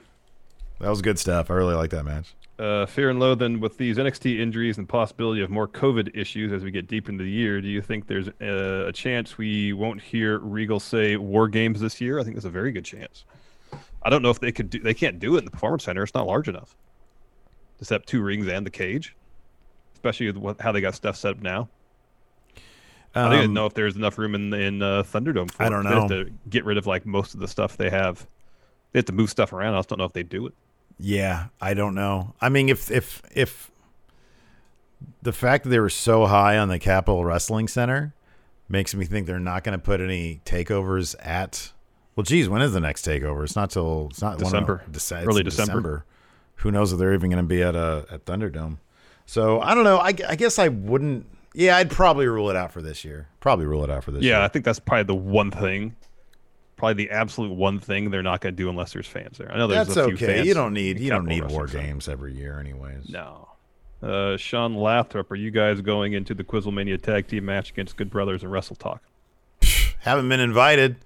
[SPEAKER 1] That was good stuff. I really like that match.
[SPEAKER 2] Uh, fear and loathing with these NXT injuries and possibility of more COVID issues as we get deep into the year. Do you think there's uh, a chance we won't hear Regal say War Games this year? I think there's a very good chance. I don't know if they could do. They can't do it in the Performance Center. It's not large enough. Just have two rings and the cage, especially with what, how they got stuff set up now. I don't even
[SPEAKER 1] Um,
[SPEAKER 2] know if there's enough room in in uh, Thunderdome. For
[SPEAKER 1] I don't
[SPEAKER 2] They have
[SPEAKER 1] know.
[SPEAKER 2] to get rid of like most of the stuff they have. They have to move stuff around. I just don't know if they do it.
[SPEAKER 1] Yeah, I don't know. I mean, if if if the fact that they were so high on the Capitol Wrestling Center makes me think they're not going to put any takeovers at. Well, geez, when is the next takeover? It's not till it's not of-
[SPEAKER 2] December.
[SPEAKER 1] Dece-
[SPEAKER 2] Early
[SPEAKER 1] in
[SPEAKER 2] December.
[SPEAKER 1] Who knows if they're even going to be at a at Thunderdome? So I don't know. I, I guess I wouldn't. Yeah, I'd probably rule it out for this year. Probably rule it out for this year.
[SPEAKER 2] Yeah, I think that's probably the one thing, probably the absolute one thing they're not going to do unless there's fans there. I know there's
[SPEAKER 1] That's
[SPEAKER 2] a few
[SPEAKER 1] okay.
[SPEAKER 2] fans.
[SPEAKER 1] You don't need you don't need war games every year, anyways.
[SPEAKER 2] No. Uh, Sean Lathrop, are you guys going into the Quizzlemania tag team match against Good Brothers and Wrestle Talk?
[SPEAKER 1] Haven't been invited.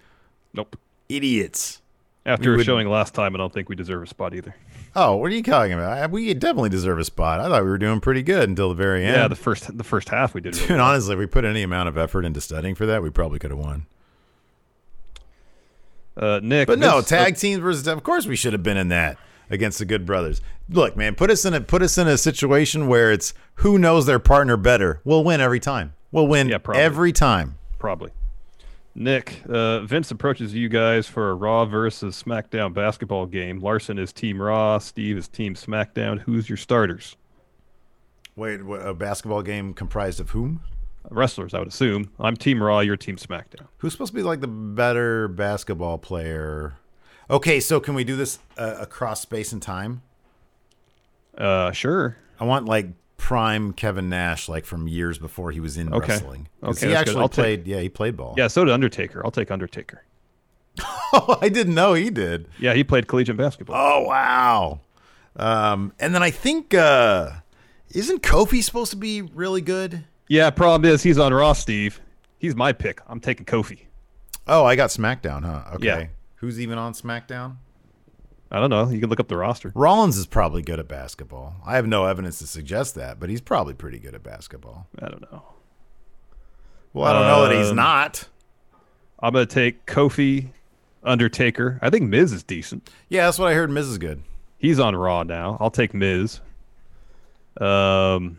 [SPEAKER 2] Nope.
[SPEAKER 1] Idiots.
[SPEAKER 2] After
[SPEAKER 1] We would-
[SPEAKER 2] showing last time, I don't think we deserve a spot either.
[SPEAKER 1] Oh, what are you talking about? We definitely deserve a spot. I thought we were doing pretty good until the very end.
[SPEAKER 2] Yeah, the first the first half we did. Really
[SPEAKER 1] Dude,
[SPEAKER 2] well.
[SPEAKER 1] honestly, if we put any amount of effort into studying for that, we probably could have won.
[SPEAKER 2] Uh, Nick,
[SPEAKER 1] But no,
[SPEAKER 2] this-
[SPEAKER 1] tag teams versus of course we should have been in that against the Good Brothers. Look, man, put us in a put us in a situation where it's who knows their partner better. We'll win every time. We'll win
[SPEAKER 2] Yeah,
[SPEAKER 1] every time.
[SPEAKER 2] probably. Nick, uh, Vince approaches you guys for a Raw versus SmackDown basketball game. Larson is Team Raw. Steve is Team SmackDown. Who's your starters?
[SPEAKER 1] Wait, a basketball game comprised of whom?
[SPEAKER 2] Wrestlers, I would assume. I'm Team Raw. You're Team SmackDown.
[SPEAKER 1] Who's supposed to be like the better basketball player? Okay, so can we do this uh, across space and time?
[SPEAKER 2] Uh, sure.
[SPEAKER 1] I want like prime Kevin Nash, like from years before he was in wrestling.
[SPEAKER 2] Okay.
[SPEAKER 1] wrestling.
[SPEAKER 2] Okay,
[SPEAKER 1] he actually
[SPEAKER 2] I'll take-
[SPEAKER 1] played. Yeah, he played ball.
[SPEAKER 2] Yeah, so did Undertaker. I'll take Undertaker.
[SPEAKER 1] Oh, I didn't know he did.
[SPEAKER 2] Yeah, he played collegiate basketball.
[SPEAKER 1] Oh wow. Um, and then I think uh, isn't Kofi supposed to be really good?
[SPEAKER 2] Yeah, problem is he's on Raw, Steve. He's my pick. I'm taking Kofi.
[SPEAKER 1] Oh, I got SmackDown, huh? Okay.
[SPEAKER 2] Yeah.
[SPEAKER 1] Who's even on SmackDown?
[SPEAKER 2] I don't know. You can look up the roster.
[SPEAKER 1] Rollins is probably good at basketball. I have no evidence to suggest that, but he's probably pretty good at basketball.
[SPEAKER 2] I don't know.
[SPEAKER 1] Well, I don't know that he's
[SPEAKER 2] Um,
[SPEAKER 1] not.
[SPEAKER 2] I'm gonna take Kofi, Undertaker. I think Miz is decent.
[SPEAKER 1] Yeah, that's what I heard. Miz is good.
[SPEAKER 2] He's on Raw now. I'll take Miz. Um,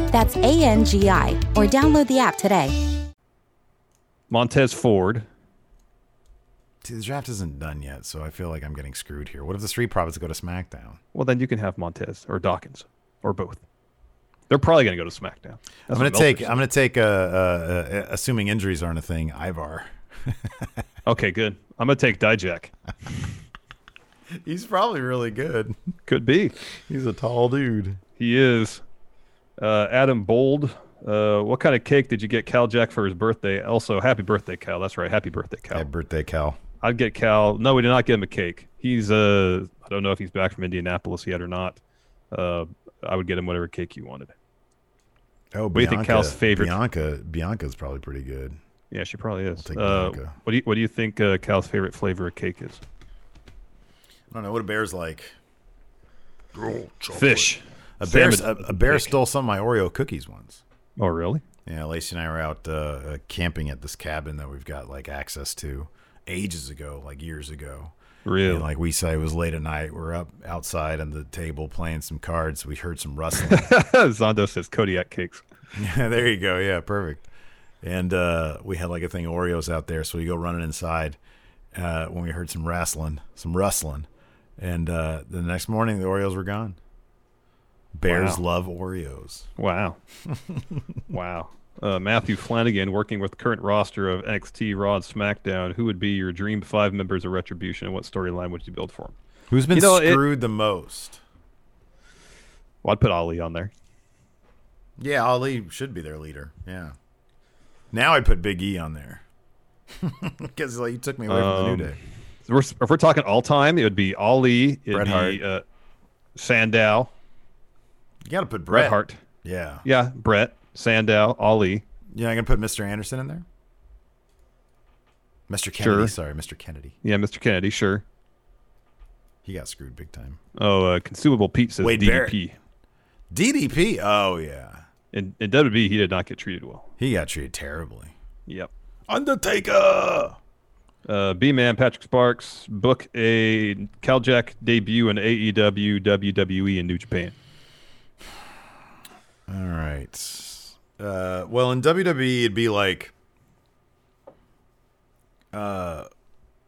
[SPEAKER 4] That's A N G I, or download the app today.
[SPEAKER 2] Montez Ford.
[SPEAKER 1] See, the draft isn't done yet, so I feel like I'm getting screwed here. What if the Street Profits go to SmackDown?
[SPEAKER 2] Well, then you can have Montez or Dawkins or both. They're probably going to go to SmackDown.
[SPEAKER 1] I'm gonna take. I'm gonna take. Uh, uh, uh, assuming injuries aren't a thing. Ivar.
[SPEAKER 2] Okay, good. I'm going to take Dijak.
[SPEAKER 1] He's probably really good.
[SPEAKER 2] Could be.
[SPEAKER 1] He's a tall dude.
[SPEAKER 2] He is. Uh, Adam Bold. Uh, what kind of cake did you get Kal Jak for his birthday? Also, happy birthday, Kal. That's right. Happy birthday, Kal.
[SPEAKER 1] Happy birthday, Kal.
[SPEAKER 2] I'd get Kal. No, we did not get him a cake. He's uh, I don't know if he's back from Indianapolis yet or not. Uh, I would get him whatever cake you wanted.
[SPEAKER 1] Oh,
[SPEAKER 2] What do you think Kal's favorite-
[SPEAKER 1] Bianca. Bianca's probably pretty good.
[SPEAKER 2] Yeah, she probably is.
[SPEAKER 1] take
[SPEAKER 2] Uh,
[SPEAKER 1] Bianca.
[SPEAKER 2] what do you What do you think uh, Kal's favorite flavor of cake is?
[SPEAKER 1] I don't know what a bear's like.
[SPEAKER 2] Fish.
[SPEAKER 1] A bear. A, a bear stole some of my Oreo cookies once.
[SPEAKER 2] Oh, really?
[SPEAKER 1] Yeah, Lacey and I were out uh, camping at this cabin that we've got like access to ages ago, like years ago.
[SPEAKER 2] Really?
[SPEAKER 1] And like we say, it was late at night. We're up outside on the table playing some cards. We heard some rustling.
[SPEAKER 2] Zondo says Kodiak cakes.
[SPEAKER 1] Yeah, there you go. Yeah, perfect. And uh, we had like a thing of Oreos out there, so we go running inside uh, when we heard some wrestling, some rustling, and uh, the next morning the Oreos were gone. Bears
[SPEAKER 2] Wow.
[SPEAKER 1] love Oreos.
[SPEAKER 2] Wow. wow. Uh, Matthew Flanagan, working with the current roster of NXT, Raw, and SmackDown, who would be your dream five members of Retribution, and what storyline would you build for them?
[SPEAKER 1] Who's been
[SPEAKER 2] You know, it-
[SPEAKER 1] screwed the most?
[SPEAKER 2] Well, I'd put Ali on there.
[SPEAKER 1] Yeah, Ali should be their leader. Yeah. Now I'd put Big E on there because like, you took me away from the
[SPEAKER 2] Um,
[SPEAKER 1] New Day.
[SPEAKER 2] If we're, if we're talking all time, it would be Ali, it'd
[SPEAKER 1] Bret
[SPEAKER 2] be
[SPEAKER 1] Hart.
[SPEAKER 2] uh, Sandow,
[SPEAKER 1] You got to put
[SPEAKER 2] Bret
[SPEAKER 1] Brett.
[SPEAKER 2] Hart.
[SPEAKER 1] Yeah.
[SPEAKER 2] Yeah, Brett, Sandow, Ali.
[SPEAKER 1] Yeah, I'm gonna put Mr. Anderson in there. Mr. Kennedy,
[SPEAKER 2] Sure.
[SPEAKER 1] sorry, Mr. Kennedy.
[SPEAKER 2] Yeah, Mr. Kennedy, sure.
[SPEAKER 1] He got screwed big time.
[SPEAKER 2] Oh, uh, Consumable Pete says
[SPEAKER 1] Wade
[SPEAKER 2] DDP.
[SPEAKER 1] DDP. Oh yeah,
[SPEAKER 2] In, in WWE, he did not get treated well.
[SPEAKER 1] he got treated terribly.
[SPEAKER 2] Yep.
[SPEAKER 1] Undertaker.
[SPEAKER 2] Uh, B Man Patrick Sparks book a Kal Jak debut in AEW, WWE, and New Japan.
[SPEAKER 1] All right. Uh, well, in WWE, it'd be like, uh,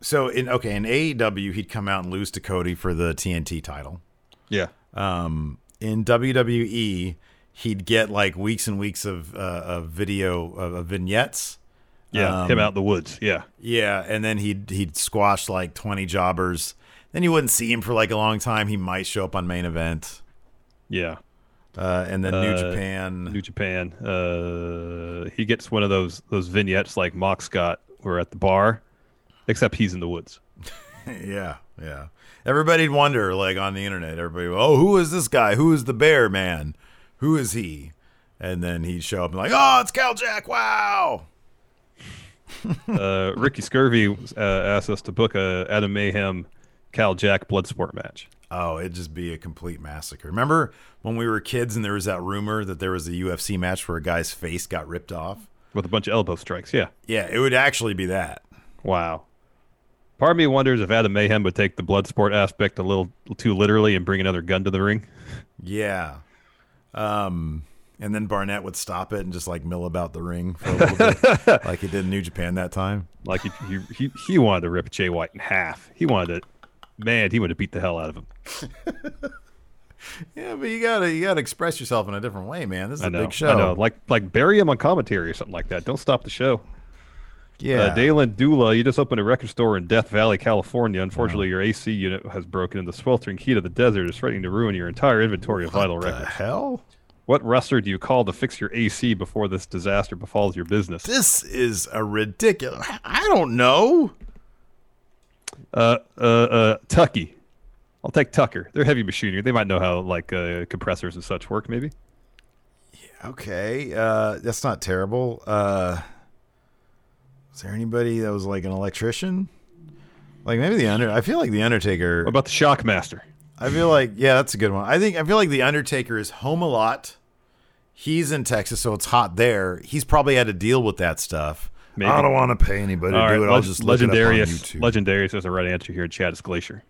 [SPEAKER 1] so in okay in AEW, he'd come out and lose to Cody for the TNT title.
[SPEAKER 2] Yeah.
[SPEAKER 1] Um, in WWE, he'd get like weeks and weeks of uh, of video of, of vignettes.
[SPEAKER 2] Yeah.
[SPEAKER 1] Um,
[SPEAKER 2] him out in the woods. Yeah.
[SPEAKER 1] Yeah, and then he'd he'd squash like twenty jobbers. Then you wouldn't see him for like a long time. He might show up on main event.
[SPEAKER 2] Yeah.
[SPEAKER 1] Uh, and then New
[SPEAKER 2] Uh,
[SPEAKER 1] Japan.
[SPEAKER 2] New Japan. Uh, he gets one of those those vignettes like Mox got. We're at the bar, except he's in the woods.
[SPEAKER 1] yeah, yeah. Everybody'd wonder, like on the internet, everybody, oh, who is this guy? Who is the bear man? Who is he? And then he'd show up and like, oh, it's Kal Jak. Wow.
[SPEAKER 2] Uh, Ricky Scurvy uh, asked us to book a Adam Mayhem Kal Jak Bloodsport match.
[SPEAKER 1] Oh, it'd just be a complete massacre. Remember when we were kids and there was that rumor that there was a UFC match where a guy's face got ripped off?
[SPEAKER 2] with a bunch of elbow strikes. Yeah.
[SPEAKER 1] Yeah, it would actually be that.
[SPEAKER 2] Wow. Part of me wonders if Adam Mayhem would take the blood sport aspect a little too literally and bring another gun to the ring.
[SPEAKER 1] Yeah. Um, And then Barnett would stop it and just like mill about the ring for a little bit, like he did in New Japan that time.
[SPEAKER 2] Like he, he he he wanted to rip Jay White in half. He wanted to, man, he would have beat the hell out of him.
[SPEAKER 1] Yeah, but you gotta you gotta express yourself in a different way, man. This is
[SPEAKER 2] I
[SPEAKER 1] a
[SPEAKER 2] know,
[SPEAKER 1] big show.
[SPEAKER 2] I know. Like like bury him on commentary or something like that. Don't stop the show.
[SPEAKER 1] yeah,
[SPEAKER 2] Uh, Dalen Dula, you just opened a record store in Death Valley, California. Unfortunately, your AC unit has broken and the sweltering heat of the desert, is threatening to ruin your entire inventory of vital
[SPEAKER 1] the
[SPEAKER 2] records.
[SPEAKER 1] hell.
[SPEAKER 2] What wrestler do you call to fix your AC before this disaster befalls your business?
[SPEAKER 1] This is a ridiculous. I don't know.
[SPEAKER 2] Uh, uh, uh, Tucky. I'll take Tucker. They're heavy machinery. They might know how like uh, compressors and such work. Maybe.
[SPEAKER 1] Yeah, Okay, uh, that's not terrible. Uh, is there anybody that was like an electrician? Like maybe the under. I feel like the Undertaker.
[SPEAKER 2] What about the Shockmaster?
[SPEAKER 1] I feel like yeah, that's a good one. I think I feel like the Undertaker is home a lot. He's in Texas, so it's hot there. He's probably had to deal with that stuff.
[SPEAKER 2] Maybe.
[SPEAKER 1] I don't want to pay anybody to
[SPEAKER 2] All right,
[SPEAKER 1] do it. I'll
[SPEAKER 2] leg-
[SPEAKER 1] just look it up
[SPEAKER 2] legendarius. Legendarius has the right answer here. Chad is Glacier.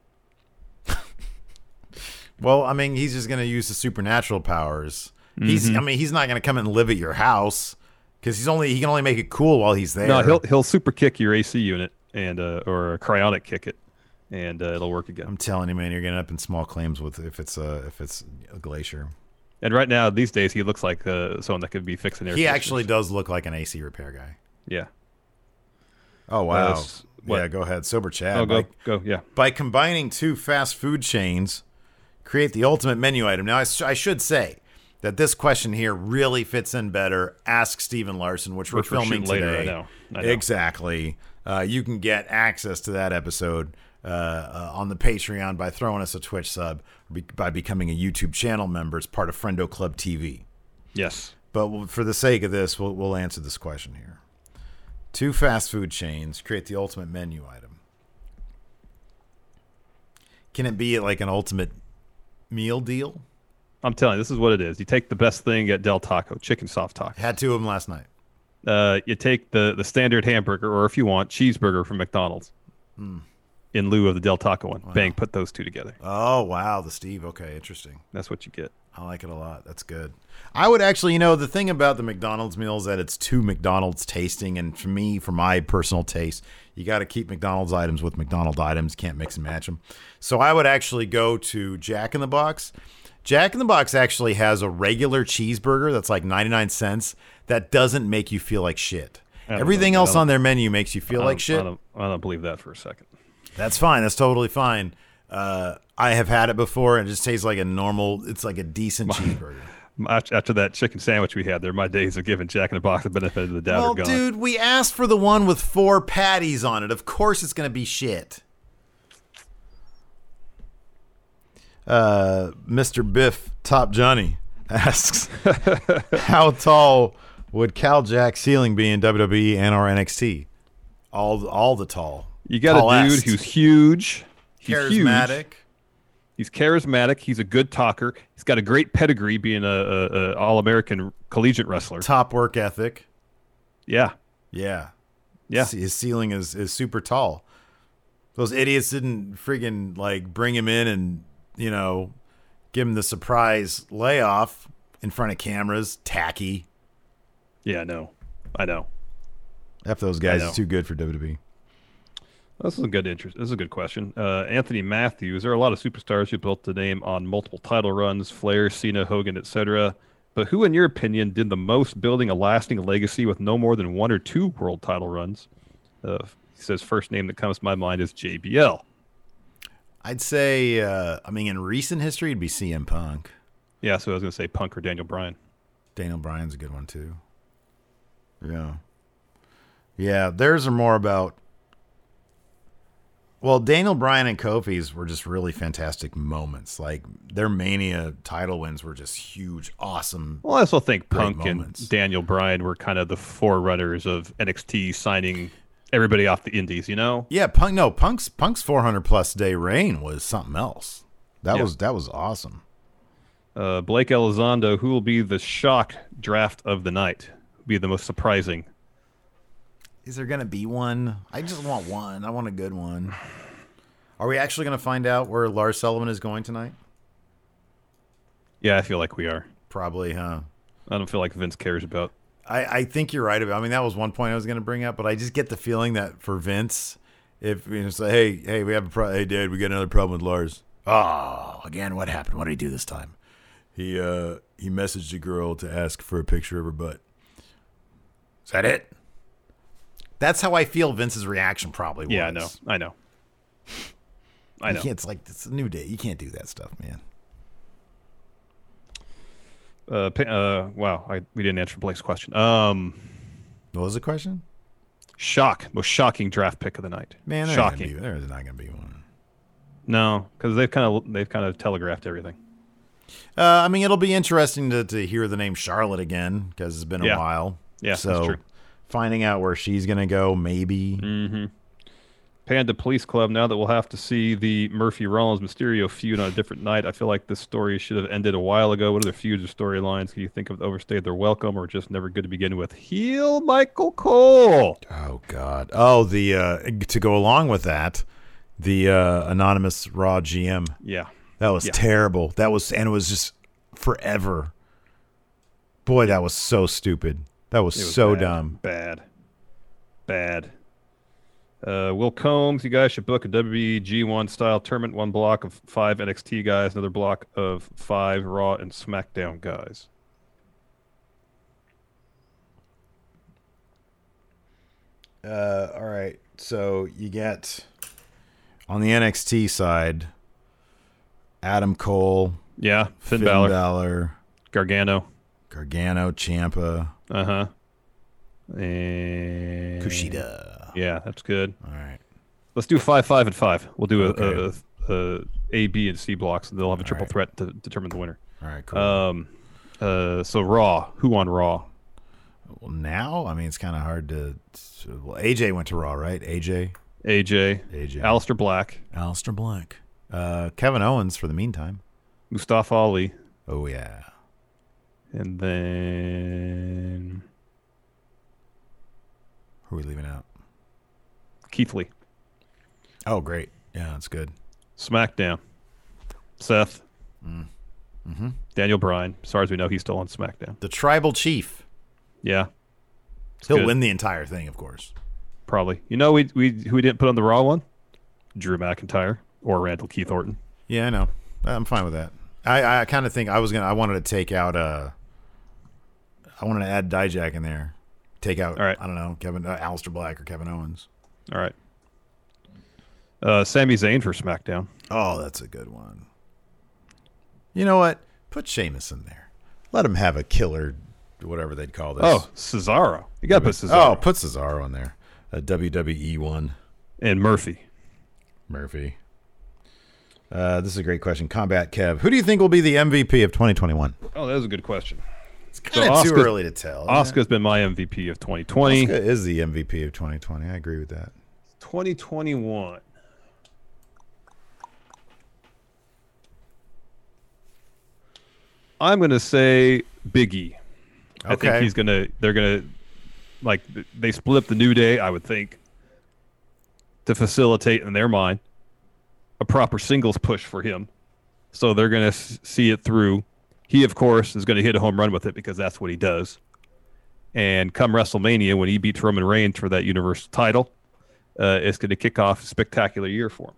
[SPEAKER 1] Well, I mean, he's just going to use the supernatural powers. He's,
[SPEAKER 2] Mm-hmm.
[SPEAKER 1] I mean, he's not going to come and live at your house because he's only he can only make it cool while he's there.
[SPEAKER 2] No, he'll he'll super kick your AC unit and uh, or cryonic kick it, and uh, it'll work again.
[SPEAKER 1] I'm telling you, man, you're getting up in small claims with if it's a if it's a glacier.
[SPEAKER 2] And right now, these days, he looks like uh, someone that could be fixing air.
[SPEAKER 1] He actually does look like an AC repair guy.
[SPEAKER 2] Yeah.
[SPEAKER 1] Oh wow,
[SPEAKER 2] what?
[SPEAKER 1] yeah. Go ahead, sober Chad.
[SPEAKER 2] Oh, go
[SPEAKER 1] by,
[SPEAKER 2] go yeah.
[SPEAKER 1] by combining two fast food chains, create the ultimate menu item. Now, I, s- I should say that this question here really fits in better. Ask Steven Larson, which,
[SPEAKER 2] Which
[SPEAKER 1] we're filming
[SPEAKER 2] shooting later,
[SPEAKER 1] today.
[SPEAKER 2] I know, I know.
[SPEAKER 1] Exactly. Uh, you can get access to that episode uh, uh, on the Patreon by throwing us a Twitch sub, be, by becoming a YouTube channel member as part of Friendo Club TV.
[SPEAKER 2] Yes.
[SPEAKER 1] But for the sake of this, we'll, we'll answer this question here. Two fast food chains create the ultimate menu item. Can it be like an ultimate meal deal?
[SPEAKER 2] I'm telling you, this is what it is. You take the best thing at Del Taco, chicken soft taco.
[SPEAKER 1] Had two of them last night.
[SPEAKER 2] Uh, you take the the standard hamburger, or if you want, cheeseburger from McDonald's,
[SPEAKER 1] Hmm.
[SPEAKER 2] In lieu of the Del Taco one. Bang, put those two together.
[SPEAKER 1] Oh wow, the Steve. Okay, interesting.
[SPEAKER 2] That's what you get.
[SPEAKER 1] I like it a lot. That's good. I would actually, you know, the thing about the McDonald's meal is that it's too McDonald's tasting, and for me, for my personal taste, you got to keep McDonald's items with McDonald's items. Can't mix and match them. So I would actually go to Jack in the Box. Jack in the Box actually has a regular cheeseburger that's like 99 cents that doesn't make you feel like shit. Everything
[SPEAKER 2] know.
[SPEAKER 1] Else on their menu makes you feel like shit.
[SPEAKER 2] I don't, I don't believe that for a second.
[SPEAKER 1] That's fine. That's totally fine. Uh, I have had it before, and it just tastes like a normal. It's like a decent cheeseburger.
[SPEAKER 2] After that chicken sandwich we had there, my days of giving Jack in the Box the benefit of the doubt
[SPEAKER 1] Well,
[SPEAKER 2] are gone.
[SPEAKER 1] dude, we asked for the one with four patties on it. Of course, it's going to be shit. Uh, Mr. Biff Top Johnny asks, "How tall would Kal Jak ceiling be in WWE and or NXT? All, all the tall.
[SPEAKER 2] You got a dude who's huge, he's
[SPEAKER 1] charismatic.
[SPEAKER 2] huge, He's charismatic. He's a good talker. He's got a great pedigree, being a, a, a all American collegiate wrestler.
[SPEAKER 1] top work ethic.
[SPEAKER 2] Yeah,
[SPEAKER 1] Yeah,
[SPEAKER 2] yeah.
[SPEAKER 1] his ceiling is is super tall. Those idiots didn't friggin' like bring him in and you know give him the surprise layoff in front of cameras. Tacky.
[SPEAKER 2] Yeah, I know. I know.
[SPEAKER 1] F those guys. It's too good for WWE.
[SPEAKER 2] This is a good interest. This is a good question. Uh, Anthony Matthews. There are a lot of superstars who built the name on multiple title runs: Flair, Cena, Hogan, etc. But who, in your opinion, did the most building a lasting legacy with no more than one or two world title runs? Uh, he says first name that comes to my mind is JBL.
[SPEAKER 1] I'd say. Uh, I mean, in recent history, it'd be CM Punk.
[SPEAKER 2] Yeah, so I was going to say Punk or Daniel Bryan.
[SPEAKER 1] Daniel Bryan's a good one too. Yeah. Yeah, theirs are more about. Well, Daniel Bryan and Kofi's were just really fantastic moments. Like their Mania title wins were just huge, awesome.
[SPEAKER 2] Well, I also think Punk
[SPEAKER 1] moments.
[SPEAKER 2] and Daniel Bryan were kind of the forerunners of NXT signing everybody off the indies, you know?
[SPEAKER 1] Yeah, Punk. No, Punk's Punk's 400 plus day reign was something else. That
[SPEAKER 2] Yeah.
[SPEAKER 1] was that was awesome.
[SPEAKER 2] Uh, Blake Elizondo, who will be the shock draft of the night? Be the most surprising.
[SPEAKER 1] Is there gonna be one? I just want one. I want a good one. Are we actually gonna find out where Lars Sullivan is going tonight?
[SPEAKER 2] Yeah, I feel like we are.
[SPEAKER 1] Probably, huh?
[SPEAKER 2] I don't feel like Vince cares about.
[SPEAKER 1] I, I think you're right about. I mean, that was one point I was going to bring up, but I just get the feeling that for Vince, if you know, say, hey, hey, we have a problem. hey, Dad, we got another problem with Lars. Oh, again, what happened? What did he do this time? He uh he messaged a girl to ask for a picture of her butt. Is that it? That's how I feel Vince's reaction probably was.
[SPEAKER 2] Yeah, I know. I know. I know.
[SPEAKER 1] it's like it's a new day. You can't do that stuff, man.
[SPEAKER 2] Uh, uh, wow, I, we didn't answer Blake's question. Um,
[SPEAKER 1] What was the question?
[SPEAKER 2] shock, most shocking draft pick of the night.
[SPEAKER 1] Man, there ain't gonna
[SPEAKER 2] shocking.
[SPEAKER 1] be- there's not going to be one.
[SPEAKER 2] No, because they've kind of they've kind of telegraphed everything.
[SPEAKER 1] Uh, I mean, it'll be interesting to, to hear the name Charlotte again because it's been a
[SPEAKER 2] Yeah.
[SPEAKER 1] while.
[SPEAKER 2] Yeah, that's
[SPEAKER 1] so
[SPEAKER 2] true.
[SPEAKER 1] Finding out where she's gonna go, maybe.
[SPEAKER 2] Mm-hmm. Panda Police Club. Now that we'll have to see the Murphy Rollins Mysterio feud on a different night, I feel like this story should have ended a while ago. What other feuds or storylines can you think of that overstayed their welcome or just never good to begin with? Heel Michael Cole.
[SPEAKER 1] Oh God. Oh, the uh, to go along with that, the uh, anonymous Raw GM.
[SPEAKER 2] Yeah.
[SPEAKER 1] That was
[SPEAKER 2] Yeah.
[SPEAKER 1] terrible. That was and it was just forever. Boy, that was so stupid. That was,
[SPEAKER 2] was
[SPEAKER 1] so
[SPEAKER 2] bad,
[SPEAKER 1] dumb.
[SPEAKER 2] Bad. Bad. Uh, Will Combs, you guys should book a WG1 style tournament. One block of five NXT guys, another block of five Raw and SmackDown guys.
[SPEAKER 1] Uh, all right. So you get on the NXT side, Adam Cole,
[SPEAKER 2] Yeah, Finn,
[SPEAKER 1] Finn
[SPEAKER 2] Balor,
[SPEAKER 1] Balor,
[SPEAKER 2] Gargano.
[SPEAKER 1] Gargano, Ciampa,
[SPEAKER 2] Uh huh. And
[SPEAKER 1] Kushida.
[SPEAKER 2] Yeah, that's good.
[SPEAKER 1] All right.
[SPEAKER 2] Let's do five, five, and five. We'll do a,
[SPEAKER 1] Okay.
[SPEAKER 2] a, a, a B, and C blocks, and they'll have a triple
[SPEAKER 1] right.
[SPEAKER 2] threat to determine the winner.
[SPEAKER 1] All right. Cool.
[SPEAKER 2] Um, uh, so Raw. Who on Raw?
[SPEAKER 1] well, now, I mean, it's kind of hard to. Well, AJ went to Raw, right? AJ,
[SPEAKER 2] AJ,
[SPEAKER 1] AJ,
[SPEAKER 2] Aleister Black,
[SPEAKER 1] Aleister Black, uh, Kevin Owens for the meantime.
[SPEAKER 2] Mustafa Ali,
[SPEAKER 1] Oh yeah.
[SPEAKER 2] And then
[SPEAKER 1] Who are we leaving out?
[SPEAKER 2] Keith Lee.
[SPEAKER 1] Oh, great. Yeah, that's good.
[SPEAKER 2] SmackDown. Seth.
[SPEAKER 1] Mm. Mm-hmm.
[SPEAKER 2] Daniel Bryan. As far as we know, he's still on SmackDown.
[SPEAKER 1] The Tribal Chief.
[SPEAKER 2] Yeah. It's
[SPEAKER 1] He'll
[SPEAKER 2] good.
[SPEAKER 1] win the entire thing, of course.
[SPEAKER 2] Probably. You know, we we who we didn't put on the Raw one? Drew McIntyre or Randall Keith Orton.
[SPEAKER 1] Yeah, I know. I'm fine with that. I, I kind of think I was gonna. I wanted to take out. Uh, I wanted to add Dijak in there. Take out.
[SPEAKER 2] All right.
[SPEAKER 1] I don't know Kevin, uh, Aleister Black or Kevin Owens.
[SPEAKER 2] All right. Uh, Sami Zayn for SmackDown.
[SPEAKER 1] Oh, that's a good one. You know what? Put Sheamus in there. Let him have a killer, whatever they'd call this.
[SPEAKER 2] Oh, Cesaro. You got to put Cesaro.
[SPEAKER 1] Oh, put Cesaro in there. A WWE one.
[SPEAKER 2] and Murphy.
[SPEAKER 1] Murphy. Uh, this is a great question. Combat Kev. Who do you think will be the MVP of 2021?
[SPEAKER 2] Oh, that was a good question.
[SPEAKER 1] It's kind of too early to tell.
[SPEAKER 2] Asuka's been my MVP of 2020.
[SPEAKER 1] Asuka is the MVP of 2020. I agree with that.
[SPEAKER 2] 2021. I'm gonna say Biggie. I think
[SPEAKER 1] Okay.
[SPEAKER 2] he's gonna. They're gonna like they split up the New Day. I would think to facilitate in their mind a proper singles push for him. So they're gonna s- see it through. He, of course, is gonna hit a home run with it because that's what he does. And come WrestleMania, when he beats Roman Reigns for that Universal title, uh, it's going to kick off a spectacular year for him.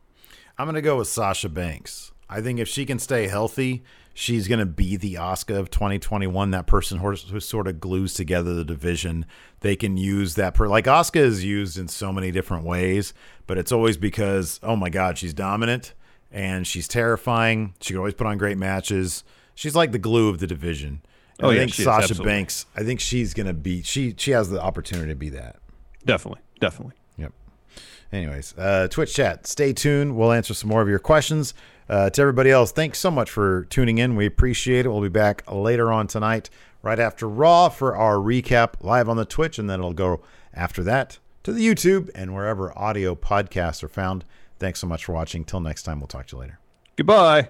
[SPEAKER 1] I'm going to go with Sasha Banks. I think if she can stay healthy, she's going to be the Asuka of 2021. That person who who sort of glues together the division. They can use that per like Asuka is used in so many different ways, but it's always because oh my god, she's dominant and she's terrifying. She can always put on great matches. She's like the glue of the division. And
[SPEAKER 2] Oh,
[SPEAKER 1] I
[SPEAKER 2] yeah,
[SPEAKER 1] think
[SPEAKER 2] is,
[SPEAKER 1] Sasha
[SPEAKER 2] absolutely.
[SPEAKER 1] Banks. I think she's going to be she she has the opportunity to be that.
[SPEAKER 2] Definitely, definitely.
[SPEAKER 1] Yep. Anyways, uh, Twitch chat, stay tuned. We'll answer some more of your questions. Uh, to everybody else, thanks so much for tuning in. We appreciate it. We'll be back later on tonight, right after Raw, for our recap live on the Twitch, and then it'll go after that to the YouTube and wherever audio podcasts are found. Thanks so much for watching. Till next time, we'll talk to you later.
[SPEAKER 2] Goodbye.